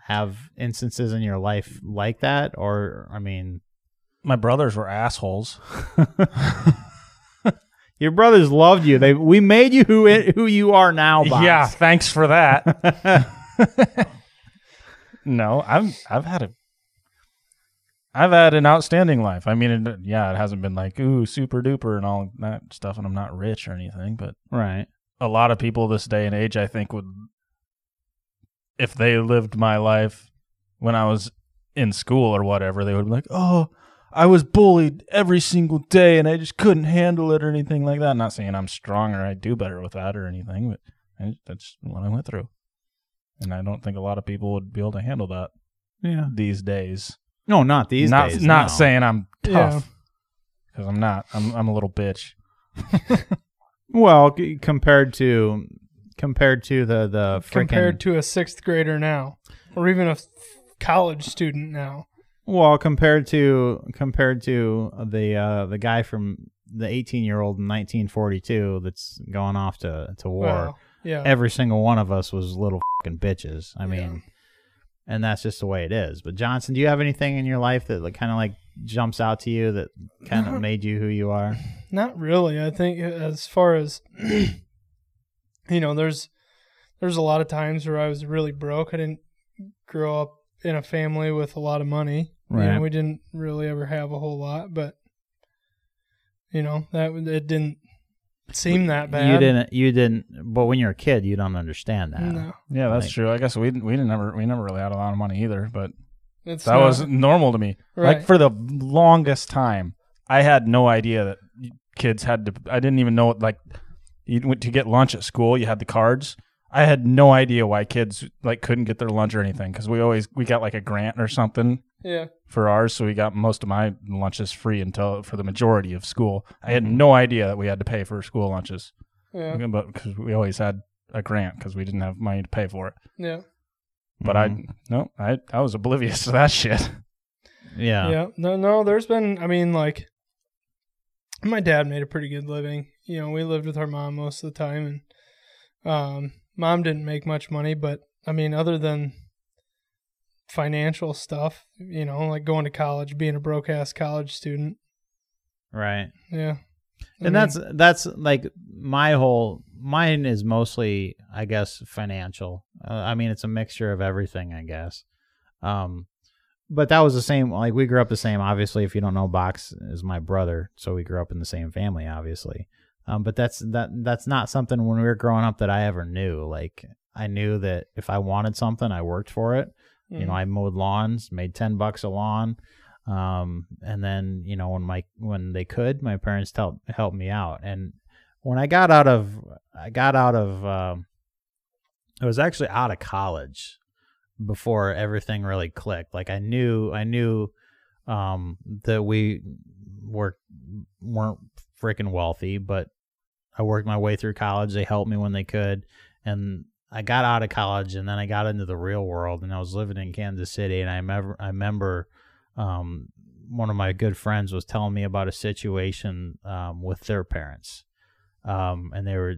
have instances in your life like that, or I mean, My brothers were assholes. your brothers loved you. They we made you who who you are now. Box. Yeah, thanks for that. no, I've I've had a I've had an outstanding life. I mean, it, yeah, it hasn't been like ooh super duper and all that stuff, and I'm not rich or anything. But right. a lot of people this day and age, I think, would if they lived my life when I was in school or whatever, they would be like, oh. I was bullied every single day and I just couldn't handle it or anything like that. not saying I'm strong or I do better with that or anything, but I, that's what I went through. And I don't think a lot of people would be able to handle that Yeah. these days. No, not these not days. not no. saying I'm tough because I'm not. I'm I'm a little bitch. Well, c- compared to compared to the the freaking compared to a sixth grader now, or even a f- college student now. well compared to compared to the uh the guy from the 18 year old in 1942 that's going off to to war. Well, yeah. Every single one of us was little fucking bitches. I Yeah. And that's just the way it is. But Johnson, do you have anything in your life that like kind of like jumps out to you that kind of made you who you are? Not really. I think uh, as far as you know, there's there's a lot of times where I was really broke. I didn't grow up in a family with a lot of money. You know, Right. we didn't really ever have a whole lot, but you know that it didn't seem that bad. You didn't. You didn't. But when you're a kid, you don't understand that. No, Yeah, that's Like- true. I guess we didn't, we didn't never we never really had a lot of money either, but it's that not- was normal to me. right. Like for the longest time, I had no idea that kids had to. I didn't even know like you went to get lunch at school. You had the cards. I had no idea why kids like couldn't get their lunch or anything because we always we got like a grant or something yeah. for ours, so we got most of my lunches free until for the majority of school. I had Mhm. no idea that we had to pay for school lunches, Yeah, but because we always had a grant because we didn't have money to pay for it. yeah, But Mhm. I no, I I was oblivious to that shit. yeah. yeah. No, no. There's been. I mean, like, my dad made a pretty good living. You know, we lived with our mom most of the time, and um, mom didn't make much money, but I mean, other than financial stuff, you know, like going to college, being a broke ass college student. Right. Yeah. I and mean, that's that's like my whole mine is mostly i guess financial uh, i mean it's a mixture of everything i guess um but that was the same like we grew up the same obviously if you don't know box is my brother so we grew up in the same family obviously um but that's that that's not something when we were growing up that i ever knew like i knew that if i wanted something i worked for it you know mhm. i mowed lawns made 10 bucks a lawn um and then you know when my when they could my parents helped helped me out. And when i got out of i got out of um i was actually out of college before everything really clicked. Like i knew i knew um that we were weren't freaking wealthy but i worked my way through college. They helped me when they could and I got out of college and then I got into the real world and I was living in Kansas City and I remember I remember um, one of my good friends was telling me about a situation um, with their parents um, and they were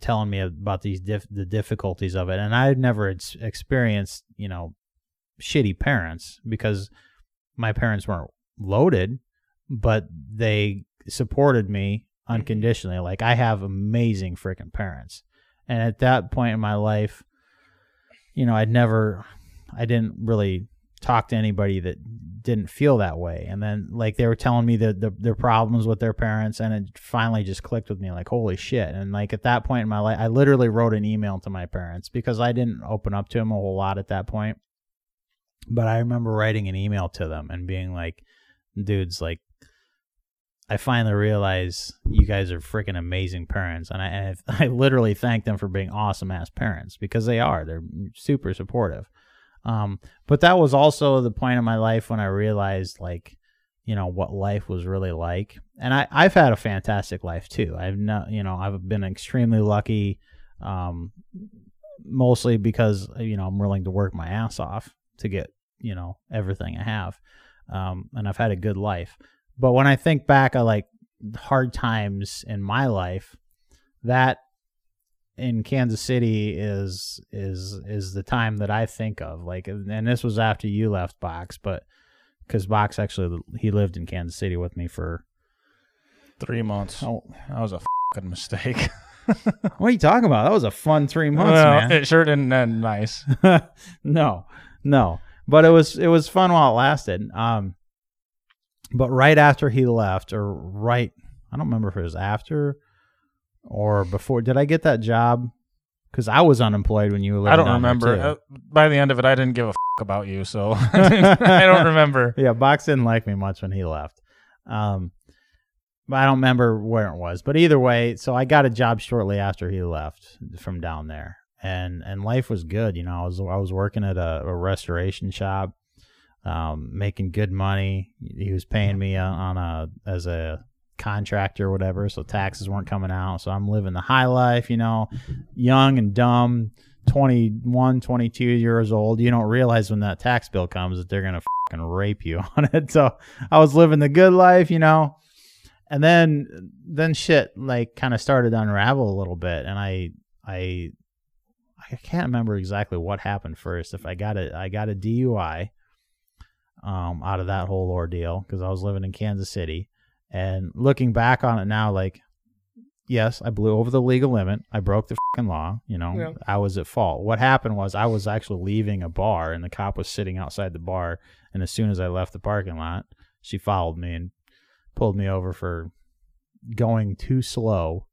telling me about these dif- the difficulties of it and I had never ex- experienced you know shitty parents because my parents weren't loaded but they supported me unconditionally like I have amazing freaking parents and at that point in my life you know i'd never i didn't really talk to anybody that didn't feel that way. And then like they were telling me that the, their problems with their parents and it finally just clicked with me like holy shit. And like at that point in my life i literally wrote an email to my parents because i didn't open up to them a whole lot at that point. But i remember writing an email to them and being like dudes like I finally realized you guys are freaking amazing parents, and I, and I literally thank them for being awesome ass parents because they are. They're super supportive. Um, but that was also the point of my life when I realized like, you know, what life was really like. And I I've had a fantastic life too. I've not, you know, I've been extremely lucky, um, mostly because you know I'm willing to work my ass off to get you know everything I have, um, and I've had a good life. But when I think back of like hard times in my life, that in Kansas City is is is the time that I think of. Like, and this was after you left Box, but because Box actually he lived in Kansas City with me for. Three months. Oh, That was a fucking mistake. what are you talking about? That was a fun three months, well, man. it sure didn't end nice. no, no, but it was it was fun while it lasted. Um, but right after he left, or right, I don't remember if it was after or before. Did I get that job? Because I was unemployed when you were. Living I don't remember. Uh, by the end of it, I didn't give a f- about you, so I don't remember. yeah, Box didn't like me much when he left. Um, but I don't remember where it was. But either way, so I got a job shortly after he left from down there, and and life was good. You know, I was I was working at a, a restoration shop. Um, making good money. He was paying me uh, on a as a contractor or whatever, so taxes weren't coming out. So I'm living the high life, you know, young and dumb, 21, 22 years old. You don't realize when that tax bill comes that they're gonna fucking rape you on it. So I was living the good life, you know. And then then shit like kind of started to unravel a little bit and I I I can't remember exactly what happened first. If I got a I got a DUI um, out of that whole ordeal because I was living in Kansas City, and looking back on it now, like yes, I blew over the legal limit. I broke the fucking law. You know, Yeah. I was at fault. What happened was I was actually leaving a bar, and the cop was sitting outside the bar. And as soon as I left the parking lot, she followed me and pulled me over for going too slow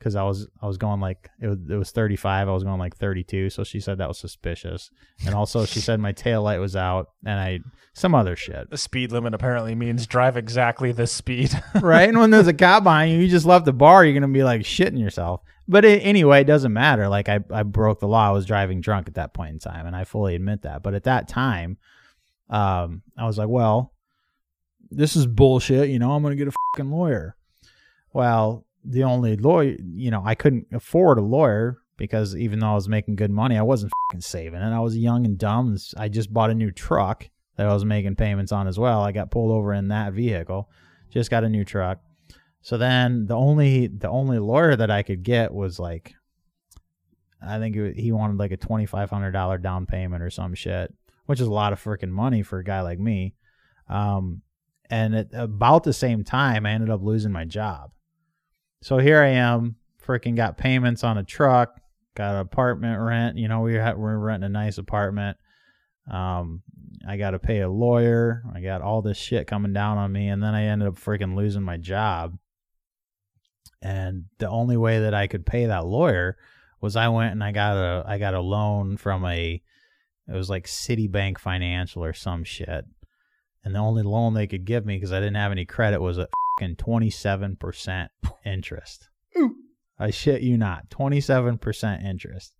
because I was I was going like it was, it was 35. I was going like 32. So she said that was suspicious, and also she said my tail light was out, and I some other shit. The speed limit apparently means drive exactly this speed. right? And when there's a cop behind you, you just left the bar, you're gonna be like shitting yourself. But it, anyway, it doesn't matter. Like I, I broke the law. I was driving drunk at that point in time, and I fully admit that. But at that time, um, I was like, well, this is bullshit. You know, I'm gonna get a fucking lawyer. Well, the only lawyer, you know, I couldn't afford a lawyer because even though I was making good money, I wasn't saving it. I was young and dumb. I just bought a new truck that I was making payments on as well. I got pulled over in that vehicle. Just got a new truck. So then the only the only lawyer that I could get was like, I think it, wa- he wanted like a twenty five hundred dollar down payment or some shit, which is a lot of freaking money for a guy like me. Um, and at about the same time, I ended up losing my job. So here I am, freaking got payments on a truck, got an apartment rent. You know, we were, we're renting a nice apartment. Um, I got to pay a lawyer. I got all this shit coming down on me, and then I ended up freaking losing my job. And the only way that I could pay that lawyer was I went and I got a I got a loan from a it was like Citibank Financial or some shit. And the only loan they could give me because I didn't have any credit was at fucking seven percent interest. I shit you not, twenty seven percent interest.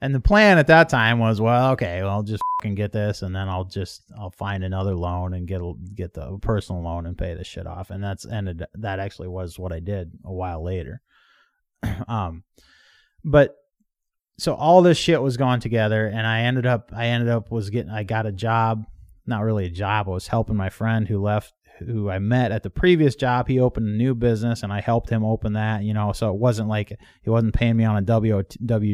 And the plan at that time was, well, okay, well, I'll just fucking get this, and then I'll just I'll find another loan and get a, get the personal loan and pay this shit off. And that's ended. That actually was what I did a while later. um, but so all this shit was going together, and I ended up I ended up was getting I got a job, not really a job. I was helping my friend who left who I met at the previous job. He opened a new business and I helped him open that, you know, so it wasn't like he wasn't paying me on a W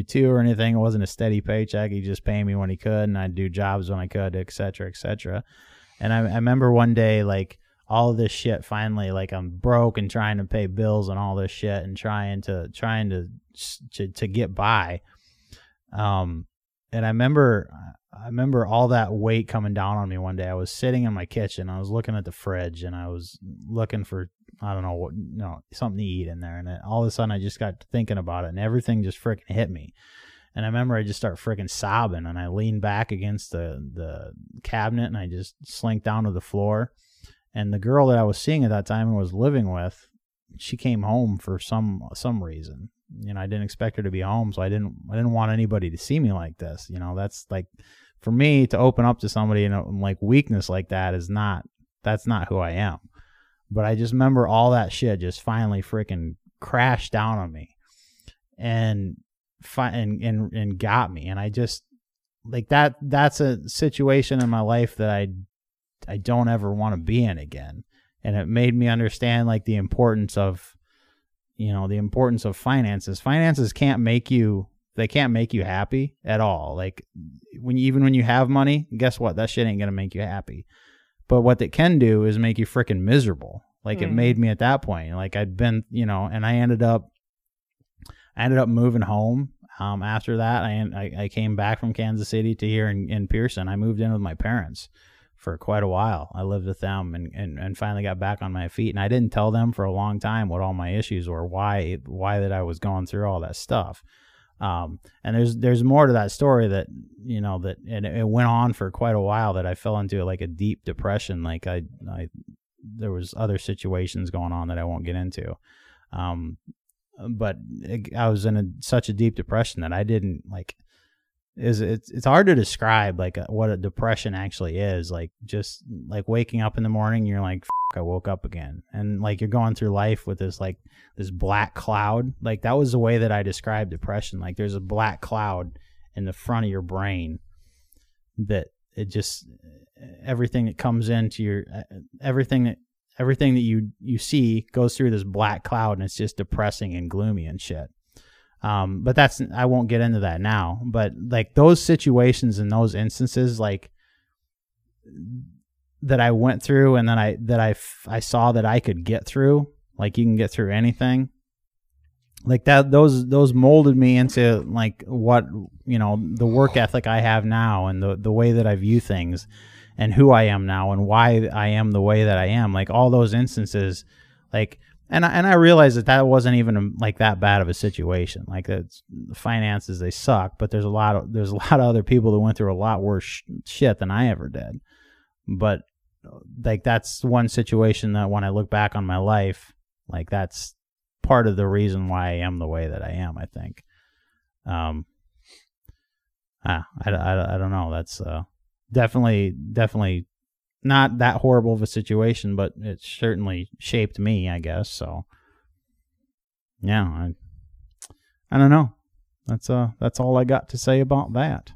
two or anything. It wasn't a steady paycheck. He just paid me when he could and I'd do jobs when I could, et cetera, et cetera. And I, I remember one day like all this shit finally like I'm broke and trying to pay bills and all this shit and trying to trying to to, to get by. Um and I remember I remember all that weight coming down on me one day. I was sitting in my kitchen. I was looking at the fridge and I was looking for I don't know what you know something to eat in there. And all of a sudden I just got thinking about it and everything just freaking hit me. And I remember I just start freaking sobbing and I leaned back against the the cabinet and I just slinked down to the floor. And the girl that I was seeing at that time and was living with, she came home for some some reason. You know, I didn't expect her to be home, so I didn't I didn't want anybody to see me like this. You know, that's like for me to open up to somebody in a, like weakness like that is not that's not who I am. But I just remember all that shit just finally freaking crashed down on me, and fi- and and and got me. And I just like that. That's a situation in my life that I I don't ever want to be in again. And it made me understand like the importance of you know the importance of finances. Finances can't make you they can't make you happy at all. Like when you, even when you have money, guess what? That shit ain't gonna make you happy. But what it can do is make you freaking miserable. Like it Mhm. made me at that point. Like I'd been, you know, and I ended up, I ended up moving home. Um, after that, I, I I came back from Kansas City to here in, in Pearson. I moved in with my parents for quite a while. I lived with them and, and, and finally got back on my feet. And I didn't tell them for a long time what all my issues were, why why that I was going through all that stuff. Um, and there's there's more to that story that you know that and it went on for quite a while that I fell into like a deep depression. Like I I there was other situations going on that I won't get into. Um, but it, I was in a, such a deep depression that I didn't like. Is it's it's hard to describe like uh what a depression actually is. Like just like waking up in the morning, you're like, I woke up again, and like you're going through life with this like this black cloud. Like that was the way that I described depression. Like there's a black cloud in the front of your brain that it just everything that comes into your everything that everything that you you see goes through this black cloud and it's just depressing and gloomy and shit um but that's i won't get into that now but like those situations and those instances like that i went through and then i that i i saw that i could get through like you can get through anything like that those those molded me into like what you know the work ethic i have now and the the way that i view things and who I am now and why I am the way that I am. Like all those instances, like and I, and I realized that that wasn't even like that bad of a situation. Like it's the finances they suck, but there's a lot of there's a lot of other people that went through a lot worse sh- shit than I ever did. But like that's one situation that when I look back on my life, like that's part of the reason why I am the way that I am. I think. Um. Ah, I, I, I don't know. That's uh definitely definitely not that horrible of a situation, but it certainly shaped me, I guess. So yeah, I I don't know. That's uh that's all I got to say about that.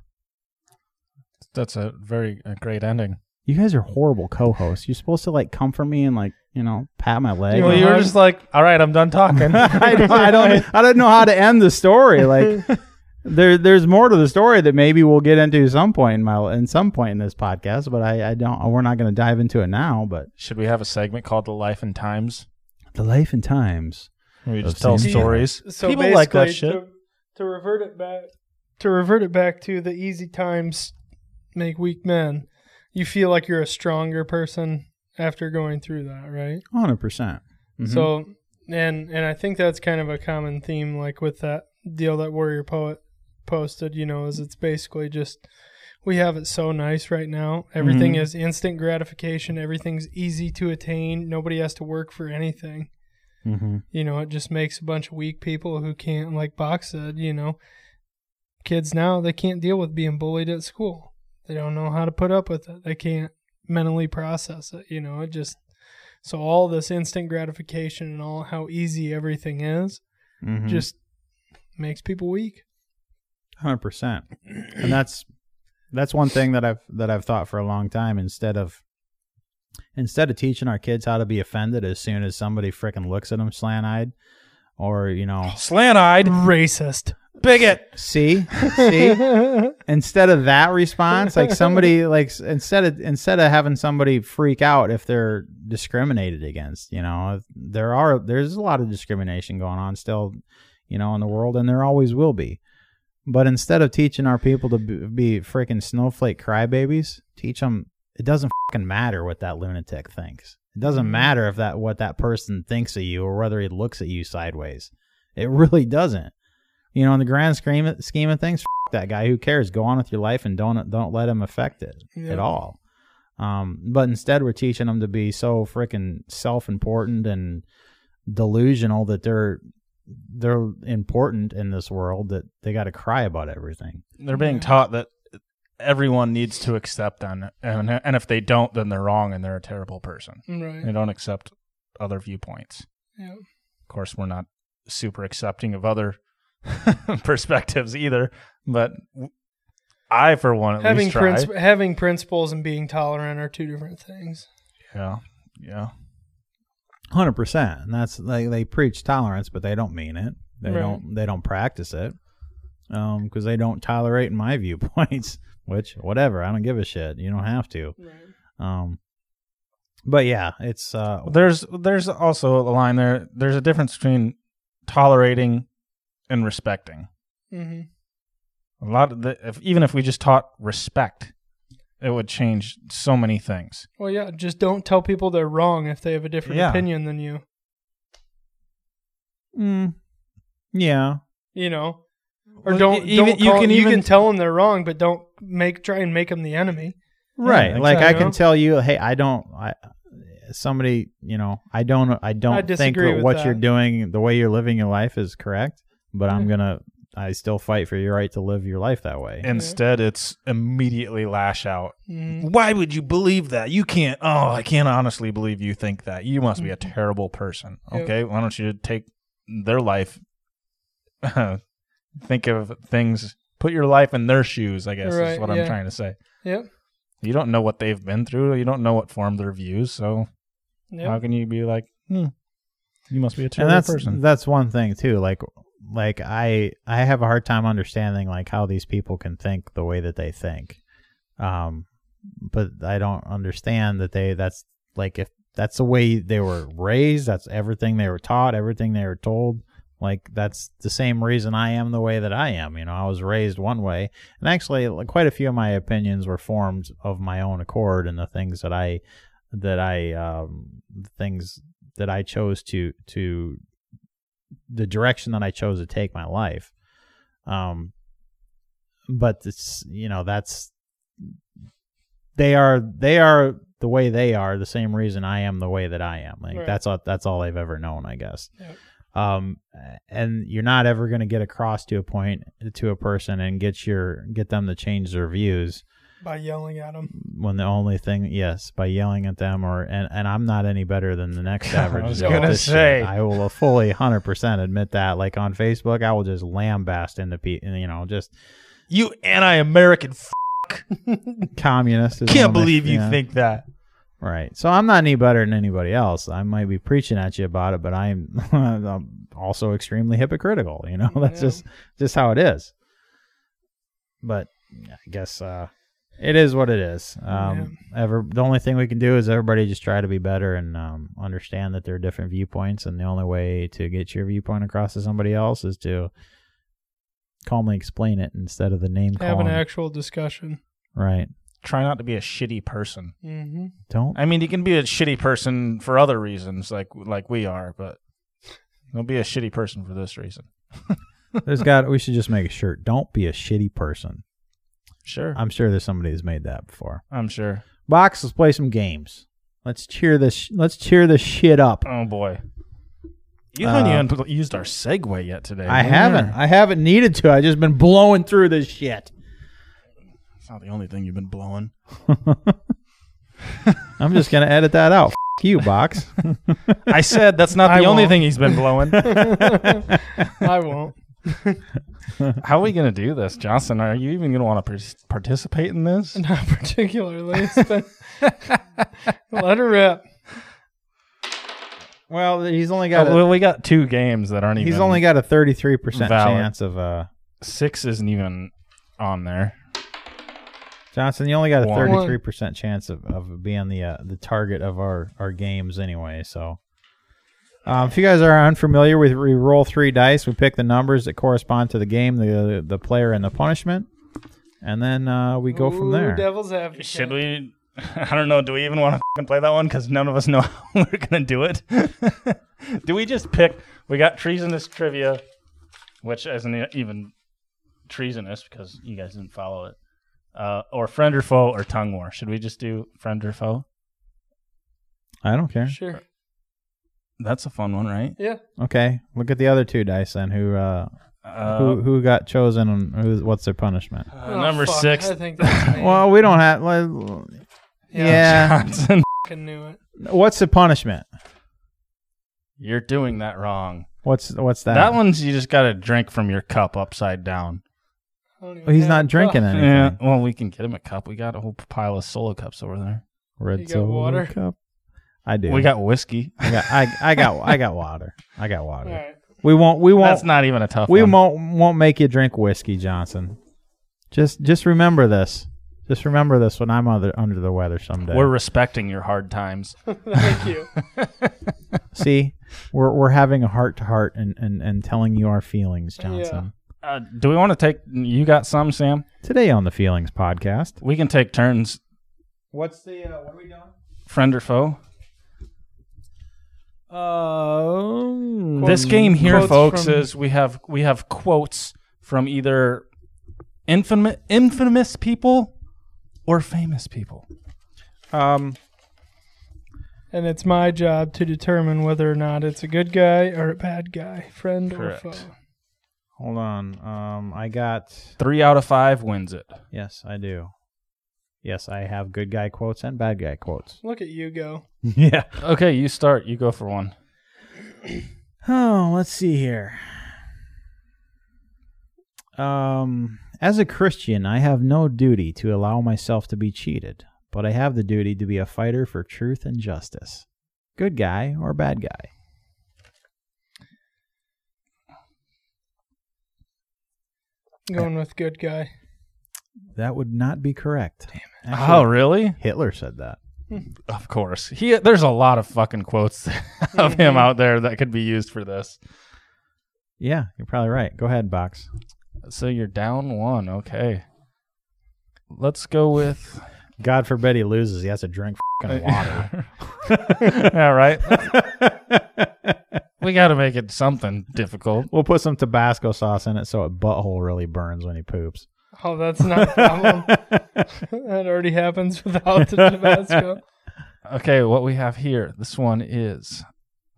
That's a very a great ending. You guys are horrible co-hosts. You're supposed to like comfort me and like you know pat my leg. Well, you were just like, all right, I'm done talking. I, don't, I don't I don't know how to end the story. Like there there's more to the story that maybe we'll get into some point in my in some point in this podcast, but I, I don't we're not going to dive into it now. But Should we have a segment called "The Life and Times"? the life and times. Where we just tell Sam stories. So People like that basically, shit. To, to revert it back, to revert it back to the easy times make weak men. You feel like you're a stronger person after going through that, right? Hundred percent. Mm-hmm. So, and and I think that's kind of a common theme, like with that deal that Warrior Poet posted. You know, is it's basically just we have it so nice right now. Everything Mhm. is instant gratification. Everything's easy to attain. Nobody has to work for anything. hmm You know, it just makes a bunch of weak people who can't, like Box said, you know, kids now, they can't deal with being bullied at school. They don't know how to put up with it. They can't mentally process it. You know, it just, so all this instant gratification and all how easy everything is hmm just makes people weak. Hundred percent. And that's that's one thing that I've that I've thought for a long time. Instead of instead of teaching our kids how to be offended as soon as somebody frickin' looks at them slant eyed, or you know, Slant-eyed Racist. bigot. see, see. instead of that response like somebody like instead of instead of having somebody freak out if they're discriminated against you know there are there's a lot of discrimination going on still you know in the world and there always will be but instead of teaching our people to be, be freaking snowflake crybabies teach them it doesn't fucking matter what that lunatic thinks it doesn't Mhm. matter if that what that person thinks of you or whether he looks at you sideways it really doesn't you know in the grand scheme scheme of things that guy. Who cares? Go on with your life and don't don't let him affect it Yeah. at all. Um, but instead, we're teaching them to be so freaking self-important and delusional that they're they're important in this world that they got to cry about everything. They're being taught that everyone needs to accept them, and and if they don't, then they're wrong and they're a terrible person. They don't accept other viewpoints. Yeah. Of course, we're not super accepting of other perspectives either, but w- I, for one, at Having least try. princi- having principles and being tolerant are two different things. yeah, yeah. Hundred percent. And that's like they preach tolerance, but they don't mean it. They Right. don't. They don't practice it. Um, because they don't tolerate my viewpoints. Which, whatever. I don't give a shit. You don't have to. Right. Um, but yeah, it's uh, There's there's also a line there. There's a difference between tolerating and respecting. hmm A lot of the, if, even if we just taught respect, it would change so many things. Well, yeah, just don't tell people they're wrong if they have a different Yeah. opinion than you. mm, yeah, You know, or Well, don't e- even- don't you call, can you even- can tell them they're wrong, but don't make try and make them the enemy. right. Like I exactly. can tell you, hey, I don't. I somebody, you know, I don't. I don't think disagree that with what that. you're doing, the way you're living your life, is correct. But I'm gonna. I still fight for your right to live your life that way. Instead, it's immediately lash out. Mhm. Why would you believe that? You can't. Oh, I can't honestly believe you think that. You must be a Mhm. terrible person. Okay, why don't you take their life? think of things. Put your life in their shoes. I guess is what yeah. I'm trying to say. Yep. You don't know what they've been through. You don't know what formed their views. So Yep. how can you be like, hmm, you must be a and terrible that's person? that's one thing too. Like like I I have a hard time understanding like how these people can think the way that they think. Um, but I don't understand that they that's like if that's the way they were raised, that's everything they were taught, everything they were told. Like that's the same reason I am the way that I am. You know, I was raised one way, and actually, like, quite a few of my opinions were formed of my own accord, and the things that I that I um, things that I chose to to the direction that I chose to take my life. Um, but it's you know that's they are they are the way they are the same reason I am the way that I am. Like Right. that's all that's all I've ever known, I guess. Yep. Um, and you're not ever going to get across to a point to a person and get your get them to change their views By yelling at them. when the only thing yes by yelling at them or and, and i'm not any better than the next average. I was Joe gonna at this shit. say. i will fully 100% admit that like on facebook i will just lambast into people you know just you anti-American. F- communist is can't believe you yeah. think that. right so i'm not any better than anybody else i might be preaching at you about it but i'm, I'm also extremely hypocritical you know that's Yeah. just just how it is but i guess uh it is what it is. Um, ever the only thing we can do is everybody just try to be better and um, understand that there are different viewpoints, and the only way to get your viewpoint across to somebody else is to calmly explain it instead of the name Have calling. an actual discussion. right? Try not to be a shitty person. Mm-hmm. Don't I mean, you can be a shitty person for other reasons, like like we are, but don't be a shitty person for this reason. there's got. We should just make a shirt. Don't be a shitty person. Sure, I'm sure there's somebody who's made that before. I'm sure. Box, let's play some games. Let's cheer this. Let's cheer this shit up. Oh boy, you Uh, haven't even used our segue yet today. I Yeah. haven't. I haven't needed to. I've just been blowing through this shit. It's not the only thing you've been blowing. I'm just gonna edit that out. F- you, box. I said that's not I the only won't. thing he's been blowing. I won't. How are we gonna do this, Johnson? Are you even gonna want to par- participate in this? Not particularly. It's been- Let her rip. well, he's only got. Oh, a, well, we got two games that aren't even. he's only got a 33 percent valid. chance of. uh six. Isn't even on there. Johnson, you only got a 33 percent chance of, of being the uh, the target of our our games anyway. So. Um, if you guys are unfamiliar with, we roll three dice. We pick the numbers that correspond to the game, the the player, and the punishment, and then uh, we go from Ooh, there. Devil's advocate. Should we? I don't know. Do we even want to play that one? Because none of us know how we're gonna do it. do we just pick? We got treasonous trivia, which isn't even treasonous because you guys didn't follow it. Uh, or friend or foe or tongue war. Should we just do friend or foe? I don't care. Sure. That's a fun one, right? Yeah. Okay, look at the other two dice then. Who uh, Uh, who who got chosen and who, what's their punishment? uh, Oh, number fuck. six. I think that's me. Well, we don't have. Well, yeah. Johnson. knew it. What's the punishment? You're doing that wrong. What's what's that? That one's you just got to drink from your cup upside down. I don't even Well, he's not drinking cup. anything. Yeah. Well, we can get him a cup. We got a whole pile of solo cups over there. Red You Solo water? cup. I do. We got whiskey. I got. I, I got. I got water. I got water. All right. We won't. We won't. That's not even a tough we one. won't. Won't make you drink whiskey, Johnson. Just just remember this. Just remember this when I'm under under the weather someday. We're respecting your hard times. Thank you. See, we're we're having a heart to heart and and and telling you our feelings, Johnson. Uh, do we want to take? You got some, Sam? Today on the Feelings Podcast. We can take turns. What's the uh, what are we doing? Friend or foe? Um, this game here, folks, from- is we have we have quotes from either infamous infamous people or famous people. um, And it's my job to determine whether or not it's a good guy or a bad guy, friend Correct. or foe. Hold on. Um, I got. Three out of five wins it. Yes, I do. Yes, I have good guy quotes and bad guy quotes. Look at you go. yeah. Okay, you start. You go for one. Oh, let's see here. Um, as a Christian, I have no duty to allow myself to be cheated, but I have the duty to be a fighter for truth and justice. Good guy or bad guy? Going with good guy. That would not be correct. Damn it. oh, really? Hitler said that. Of course. He there's a lot of fucking quotes of him mm-hmm. out there that could be used for this. Yeah, you're probably right. Go ahead, Box. So you're down one. Okay. Let's go with God forbid he loses. He has to drink uh, fucking water. yeah, right. We got to make it something difficult. we'll put some Tabasco sauce in it so a butthole really burns when he poops. Oh, that's not a problem. that already happens without the Tabasco. Okay, what we have here, this one is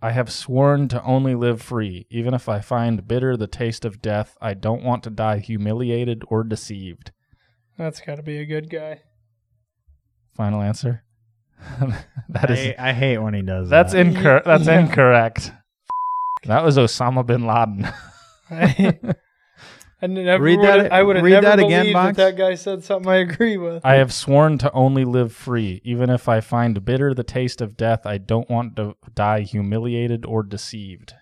I have sworn to only live free, even if I find bitter the taste of death. I don't want to die humiliated or deceived. That's got to be a good guy. Final answer. that is I, I hate when he does that's that. incorrect. That's Yeah. incorrect. That was Osama bin Laden. I, I never Read that- I would have read never that again, believed Box. that that guy said something I agree with. I have sworn to only live free, even if I find bitter the taste of death. I don't want to die humiliated or deceived.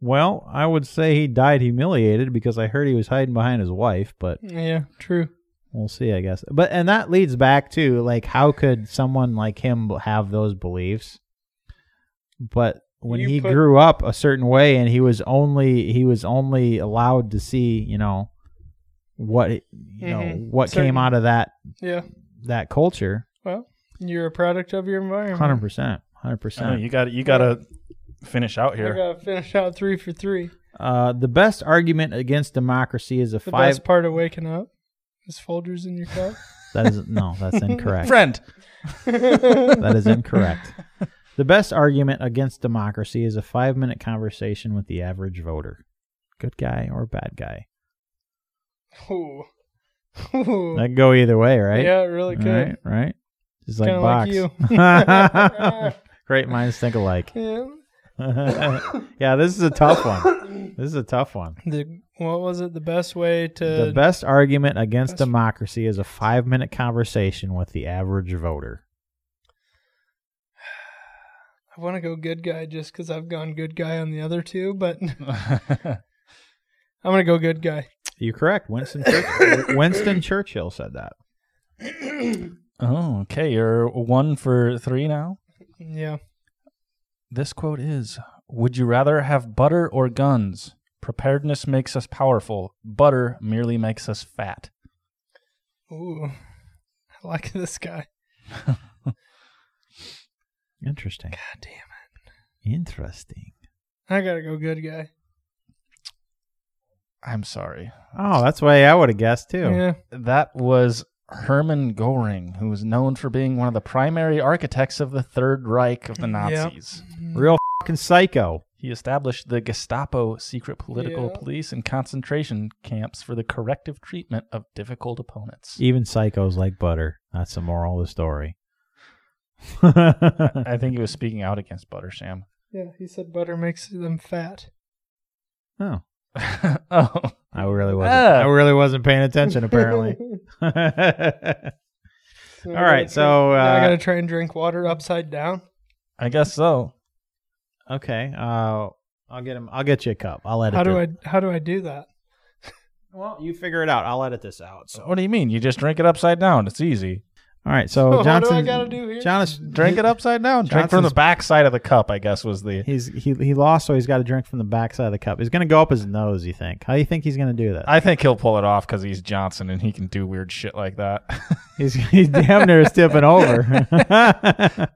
Well, I would say he died humiliated because I heard he was hiding behind his wife, but yeah, true. we'll see, I guess. But and that leads back to like how could someone like him have those beliefs? But when You he put- grew up a certain way and he was only he was only allowed to see, you know, what you know, Mhm. what Certain- came out of that Yeah. that culture. Well, you're a product of your environment. 100%. 100%. I know, you got you got to finish out I here. gotta finish out three for three. Uh, the best argument against democracy is a The five. best part of waking up is Folgers in your cup. That is no, that's incorrect. Friend. that is incorrect. The best argument against democracy is a five-minute conversation with the average voter. Good guy or bad guy? Ooh. Ooh. That could go either way, right? Yeah, it really could. Right, right. Just like Kinda box. like you. Great minds think alike. Yeah. yeah, this is a tough one. This is a tough one. The what was it? The best way to The best argument against best- democracy is a five-minute conversation with the average voter. I want to go good guy just because I've gone good guy on the other two, but I'm gonna go good guy. You're correct. Winston Churchill, Winston Churchill said that. oh, okay. You're one for three now. Yeah. This quote is Would you rather have butter or guns? Preparedness makes us powerful. Butter merely makes us fat. Ooh. I like this guy. Interesting. God damn it. Interesting. I gotta go good guy. I'm sorry. Oh, that's the way I would have guessed too. Yeah. That was Hermann Goring, who was known for being one of the primary architects of the Third Reich of the Nazis. Mm-hmm. Real fucking psycho. He established the Gestapo secret political Yeah. police and concentration camps for the corrective treatment of difficult opponents. Even psychos like butter. That's the moral of the story. I think he was speaking out against butter, Sam. Yeah, he said butter makes them fat. oh, oh, I really wasn't. Ah. I really wasn't paying attention. Apparently. So All right, so, now I uh, gotta try and drink water upside down. I guess so. okay. Uh, I'll get him. I'll get you a cup. I'll edit. How do it. I how do I do that? Well, you figure it out. I'll edit this out. So. What do you mean? You just drink it upside down. It's easy. All right. So what do I Johnson. gotta do here? Johnson, Drink it upside down. Drink from the Johnson's- back side of the cup, I guess was the. He's he he lost, so he's got to drink from the backside of the cup. He's gonna go up his nose. You think? How do you think he's gonna do that? I think he'll pull it off because he's Johnson and he can do weird shit like that. he's he's damn near tipping over.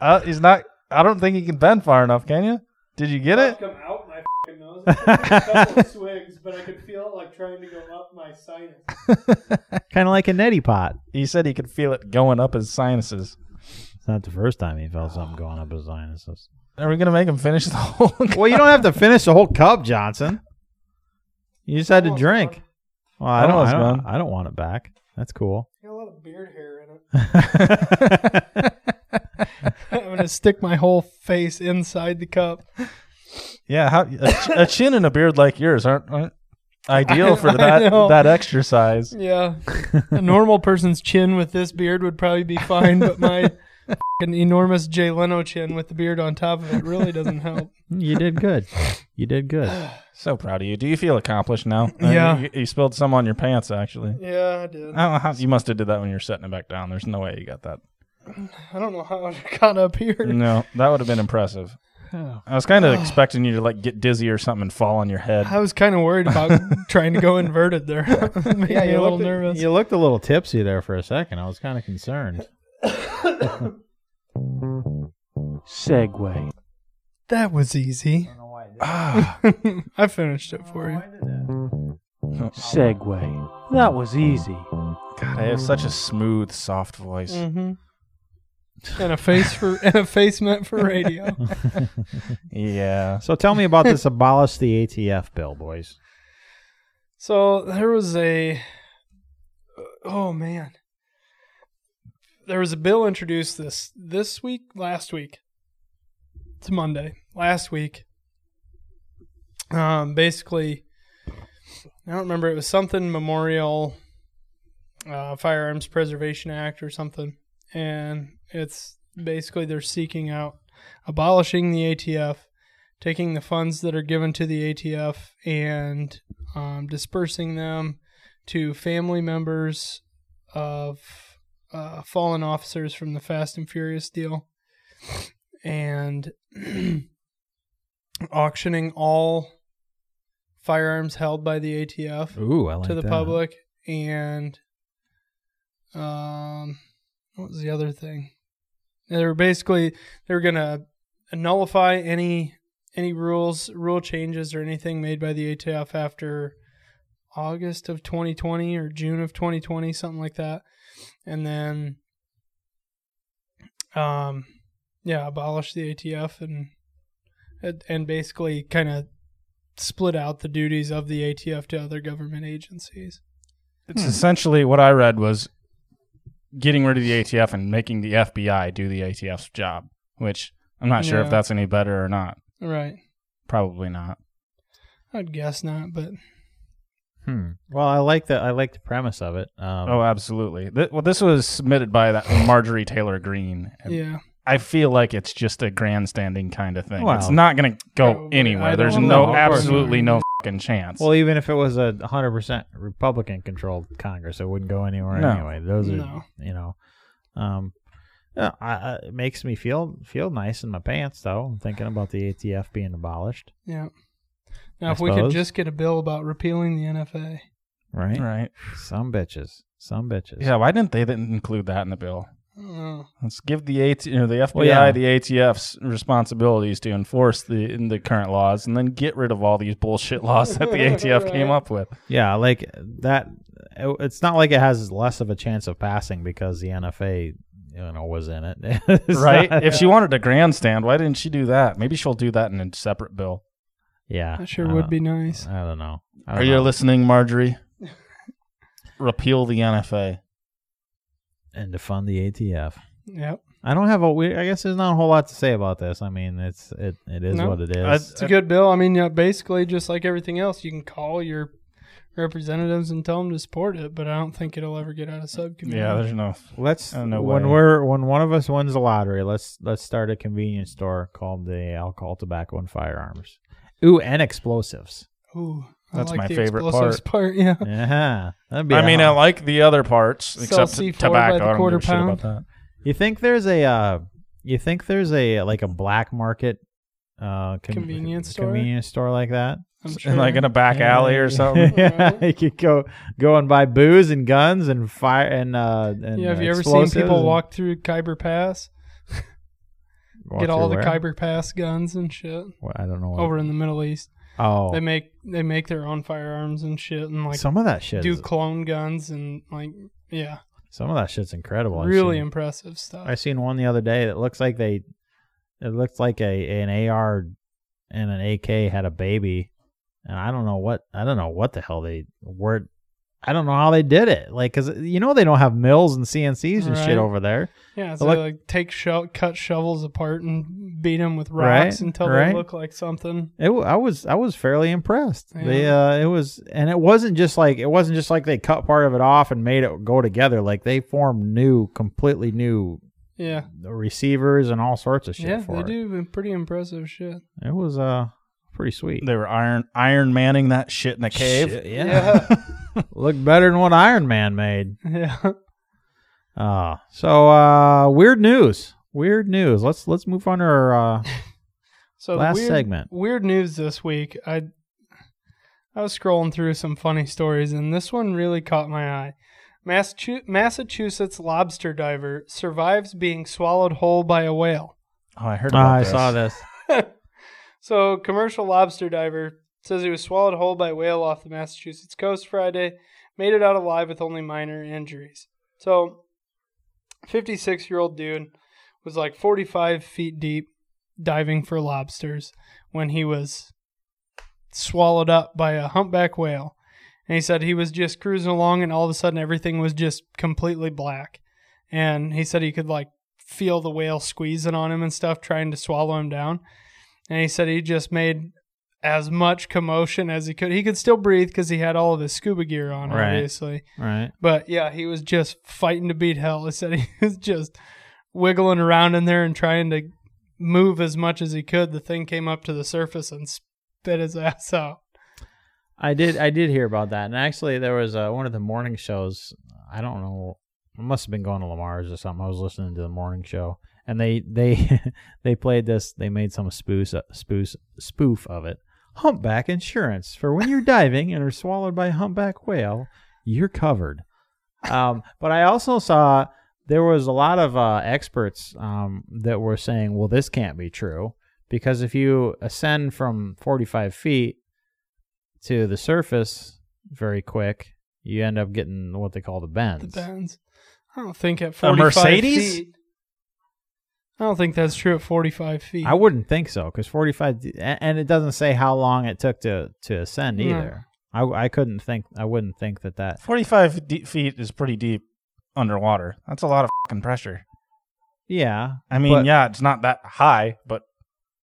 uh, he's not. I don't think he can bend far enough. Can you? Did you get it? come out my fucking nose. a couple of swigs, but I could feel it like trying to go up my sinus. kind of like a neti pot. He said he could feel it going up his sinuses. It's not the first time he felt something going up his sinuses. Are we gonna make him finish the whole? cup? Well, you don't have to finish the whole cup, Johnson. You just had to Almost drink. gone. Well, I don't. Almost I don't, gone. I don't want it back. That's cool. Got a lot of beard hair in it. I'm gonna stick my whole face inside the cup. Yeah, how, a, a chin and a beard like yours aren't, aren't ideal for I that know. that exercise. Yeah, a normal person's chin with this beard would probably be fine, but my an enormous Jay Leno chin with the beard on top of it really doesn't help. you did good. You did good. So proud of you. Do you feel accomplished now? Uh, Yeah. you, you spilled some on your pants actually. Yeah, I did. I don't know how you must have did that when you're setting it back down. There's no way you got that. I don't know how I got up here. No, that would have been impressive. I was kind of expecting you to like get dizzy or something and fall on your head. I was kind of worried about trying to go inverted there. Made me a little looked, nervous. You looked a little tipsy there for a second. I was kind of concerned. Segue. That was easy. Ah, I finished it for you. Segue. That was easy. God, I have such a smooth, soft voice. Mm-hmm. And a face for and a face meant for radio. Yeah. So tell me about this abolish the ATF bill, boys. So there was a oh man. There was a bill introduced this this week, last week. It's Monday. Last week. Um basically I don't remember it was something Memorial uh, Firearms Preservation Act or something. And it's basically they're seeking out abolishing the ATF, taking the funds that are given to the ATF and um, dispersing them to family members of uh, fallen officers from the Fast and Furious deal, and auctioning all firearms held by the ATF Ooh, like to the that. public, and um, what was the other thing? They were basically they were gonna nullify any any rules, rule changes, or anything made by the ATF after August of 2020 or June of 2020, something like that, and then um, yeah, abolish the ATF and and- basically kind of split out the duties of the ATF to other government agencies. It's essentially what I read was getting rid of the ATF and making the FBI do the ATF's job, which I'm not sure Yeah. if that's any better or not. Right. Probably not. I'd guess not, but Hmm. Well, I like the I like the premise of it. Um, Oh, absolutely. Th- well, this was submitted by that Marjorie Taylor Greene. and yeah. I feel like it's just a grandstanding kind of thing. Wow. It's not going to go Probably. anywhere. There's no, know. Of course absolutely no fucking chance. Well, even if it was a 100% Republican controlled Congress, it wouldn't go anywhere No. anyway. Those are, No. you know, um, yeah, I, I, it makes me feel feel nice in my pants though. I'm thinking about the ATF being abolished, Yeah. Now, I if we could just get a bill about repealing the NFA, right? right. Some bitches, some bitches. Yeah, why didn't they then include that in the bill? I. Let's give the AT, you know, the FBI, Well, yeah. the ATF's responsibilities to enforce the in the current laws, and then get rid of all these bullshit laws that the ATF came up with. Yeah, like that. it- It's not like it has less of a chance of passing because the NFA, you know, was in it. Right? not- if she wanted a grandstand, why didn't she do that? Maybe she'll do that in a separate bill. yeah, That sure would don't- be nice. I don't know. I Are don't you know. listening, Marjorie? Repeal the NFA. And to fund the ATF? Yep. I don't have a. we- I guess there's not a whole lot to say about this. I mean, it's it it is No. what it is. It's a good bill. I mean, yeah, basically, just like everything else, you can call your representatives and tell them to support it, but I don't think it'll ever get out of subcommittee. Yeah, there's no. let's Oh, no when way. we're when one of us wins the lottery, let's let's start a convenience store called the Alcohol, Tobacco, and Firearms. Ooh, and explosives. Ooh, I That's like my the favorite explosives part. Yeah. Yeah, that'd be. I a mean, I like the other parts Sell except C4 by tobacco. the I don't quarter give a shit pound. about that. you think there's a uh, you think there's a like a black market uh con- Convenience store? convenience store like that? I'm sure. Like in a back alley or something. yeah, you could go go and buy booze and guns and fire and uh and yeah, have uh, you ever seen people and walk through Khyber Pass? Get all the where? Khyber Pass guns and shit Well, I don't know. What, over in the Middle East. Oh, They make they make their own firearms and shit and like some of that shit. do is- clone guns and like yeah, some of that shit's incredible. I've really seen- impressive stuff. I seen one the other day that looks like they, it looks like a an AR and an AK had a baby, and I don't know what I don't know what the hell they were. I don't know how they did it. Like, cause you know they don't have mills and CNCs and Right. shit over there. Yeah, so Look- they like take sho- cut shovels apart and beat them with Right, rocks until right. they look like something. It, w- I was I was fairly impressed. They Yeah. uh, it was, and it wasn't just like it wasn't just like they cut part of it off and made it go together. Like they formed new, completely new Yeah, receivers and all sorts of shit yeah, for they it. do pretty impressive shit. It was uh pretty sweet. They were iron Iron Manning that shit in the cave. Shit, yeah, looked better than what Iron Man made. yeah. Uh so uh weird news. Weird news. Let's let's move on to our uh So last weird, segment. Weird news this week. I I was scrolling through some funny stories, and this one really caught my eye. Massachu- Massachusetts lobster diver survives being swallowed whole by a whale. Oh, I heard. About I this. saw this. so, commercial lobster diver says he was swallowed whole by a whale off the Massachusetts coast Friday, made it out alive with only minor injuries. So, 56 year old dude was like 45 feet deep diving for lobsters when he was swallowed up by a humpback whale. And he said he was just cruising along and all of a sudden everything was just completely black. And he said he could like feel the whale squeezing on him and stuff, trying to swallow him down. And he said he just made as much commotion as he could. He could still breathe because he had all of his scuba gear on, Right. obviously. Right. But yeah, he was just fighting to beat hell. He said he was just wiggling around in there and trying to move as much as he could. The thing came up to the surface and spit his ass out. I did I did hear about that. And actually there was uh, one of the morning shows, I don't know, I must have been going to Lamar's or something. I was listening to the morning show and they they they played this, they made some spoof spoof spoof of it. Humpback insurance for when you're diving and are swallowed by a humpback whale, you're covered. Um, but I also saw there was a lot of uh, experts um, that were saying, well, this can't be true because if you ascend from 45 feet to the surface very quick, you end up getting what they call the bends. The bends. I don't think at 45 a Mercedes? feet. I don't think that's true at 45 feet. I wouldn't think so because 45, and it doesn't say how long it took to to ascend No. either. I, I couldn't think, I wouldn't think that that. Forty-five deep feet is pretty deep underwater. That's a lot of fucking pressure. Yeah, I mean, But- yeah, it's not that high, but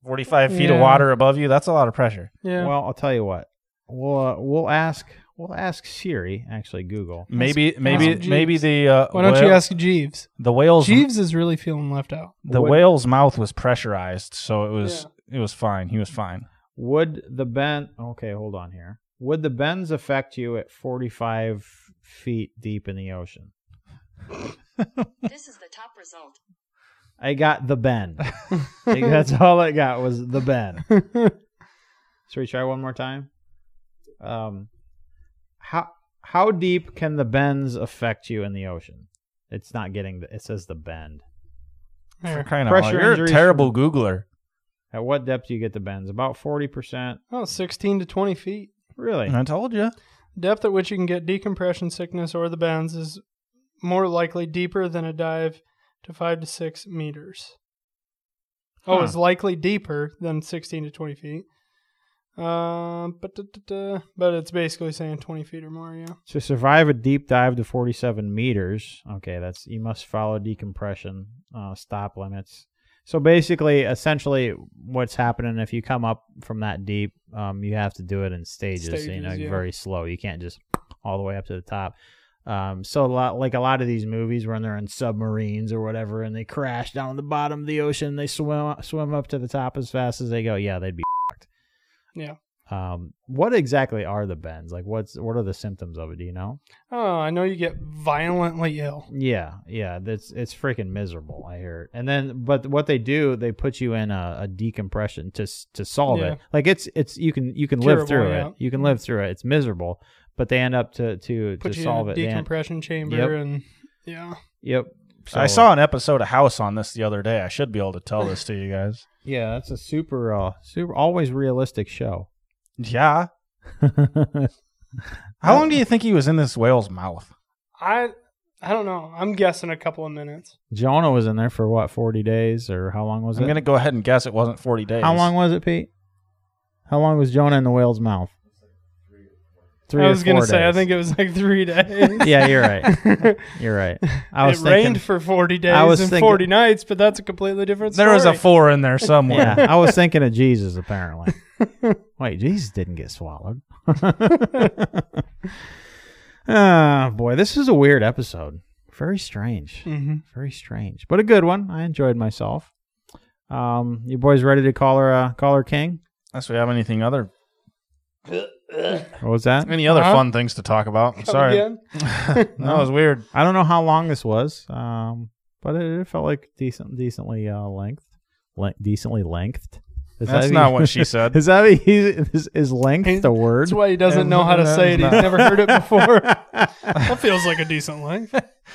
forty-five feet Yeah. of water above you—that's a lot of pressure. yeah. Well, I'll tell you what. We'll uh, we'll ask we'll ask Siri, actually Google. Maybe, maybe, ask maybe the uh, Why don't you ask Jeeves? the whale's Jeeves is really feeling left out. the What- whale's mouth was pressurized, so it was it was fine. He was fine. Would the bend? Okay, hold on here. Would the bends affect you at 45 feet deep in the ocean? This is the top result. I got the bend. Like, That's all I got was the bend. Should we try one more time? Um, how how deep can the bends affect you in the ocean? It's not getting. The, it says the bend. For There. crying out loud. Pressure You're a injuries terrible Googler. At what depth do you get the bends? About forty percent. Oh, 16 to 20 feet. Really? I told you. Depth at which you can get decompression sickness or the bends is more likely deeper than a dive to 5 to 6 meters. Oh, it's likely deeper than 16 to 20 feet. Um, but, but it's basically saying 20 feet or more, yeah. To survive a deep dive to 47 meters, okay, that's you must follow decompression uh, stop limits. So basically, essentially, what's happening if you come up from that deep, um, you have to do it in stages. you know, yeah. very slow. You can't just all the way up to the top. Um, so a lot, like a lot of these movies when they're in submarines or whatever, and they crash down the bottom of the ocean, they swim swim up to the top as fast as they go. Yeah, they'd be fucked. Yeah. Um, what exactly are the bends? Like, what's what are the symptoms of it? Do you know? Oh, I know you get violently ill. Yeah, yeah, that's it's freaking miserable. I heard, and then but what they do, they put you in a, a decompression to to solve Yeah. it. Like it's it's you can you can live through yeah. it. You can live through it. It's miserable, but they end up to to Put to you solve in a it. They end- decompression chamber Yep. and yeah. yep. I saw an episode of House on this the other day. I should be able to tell this to you guys. Yeah, that's a super uh super always realistic show. Yeah. How long do you think he was in this whale's mouth? I I don't know. I'm guessing a couple of minutes. Jonah was in there for what forty days or how long was it? I'm it? going to go ahead and guess it wasn't 40 days. How long was it, Pete? How long was Jonah in the whale's mouth? Three I or was gonna four say, I think it was like three days. Yeah, you're right. You're right. I was it thinking, rained for 40 days I was and thinking- 40 nights, but that's a completely different story. There was a four in there somewhere. Yeah, I was thinking of Jesus. Apparently, wait, Jesus didn't get swallowed. Ah, boy, this is a weird episode. Very strange. Mhm. Very strange, but a good one. I enjoyed myself. Um, you boys ready to call her uh, call her king? Unless we have anything other What was that? any other Huh? fun things to talk about. I'm Come sorry. again? that was weird. I don't know how long this was, um, but it, it felt like decent, decently uh, length, Le- decently lengthed. Is That's that not what she said. Is that is, is length a word? That's why he doesn't And know how to say it. He's never heard it before. that feels like a decent length.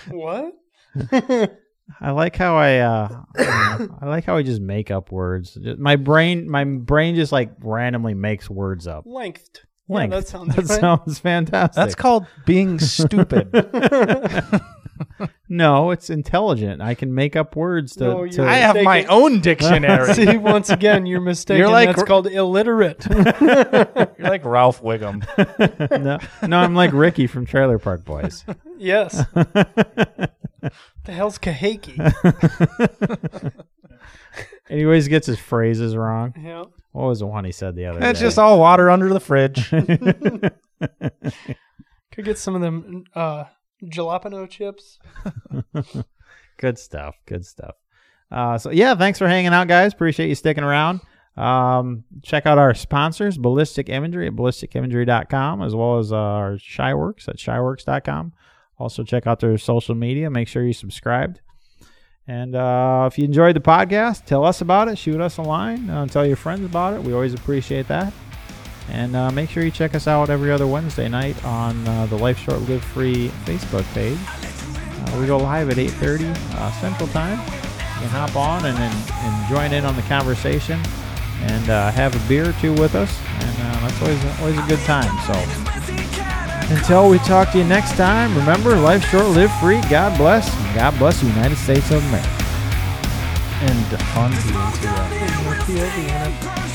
What? I like how I uh I like how I just make up words. My brain my brain just like randomly makes words up. Lengthed. Length. Yeah, that sounds That right. sounds fantastic. That's called being stupid. no, it's intelligent. I can make up words to, No, to I have my own dictionary. See, once again, you're mistaken. You're like- That's called illiterate. You're like Ralph Wiggum. no, no, I'm like Ricky from Trailer Park Boys. yes. The hell's kahake? Anyways, gets his phrases wrong. yeah. What was the one he said the other day? It's day? just all water under the fridge. Could get some of them uh, jalapeno chips. good stuff. Good stuff. Uh, so yeah, thanks for hanging out, guys. Appreciate you sticking around. Um, check out our sponsors, Ballistic Imagery at ballisticimagery.com, as well as uh, our Shyworks at shyworks.com. Also, check out their social media. Make sure you subscribed. And uh, if you enjoyed the podcast, tell us about it. Shoot us a line. Uh, tell your friends about it. We always appreciate that. And uh, make sure you check us out every other Wednesday night on uh, the Life Short Live Free Facebook page. Uh, we go live at 8:30 uh, Central Time. You can hop on and, and, and join in on the conversation and have a beer or two with us, and that's always always a good time. So until we talk to you next time, remember, life short, live free. God bless. and God bless the United States of America. and fun to into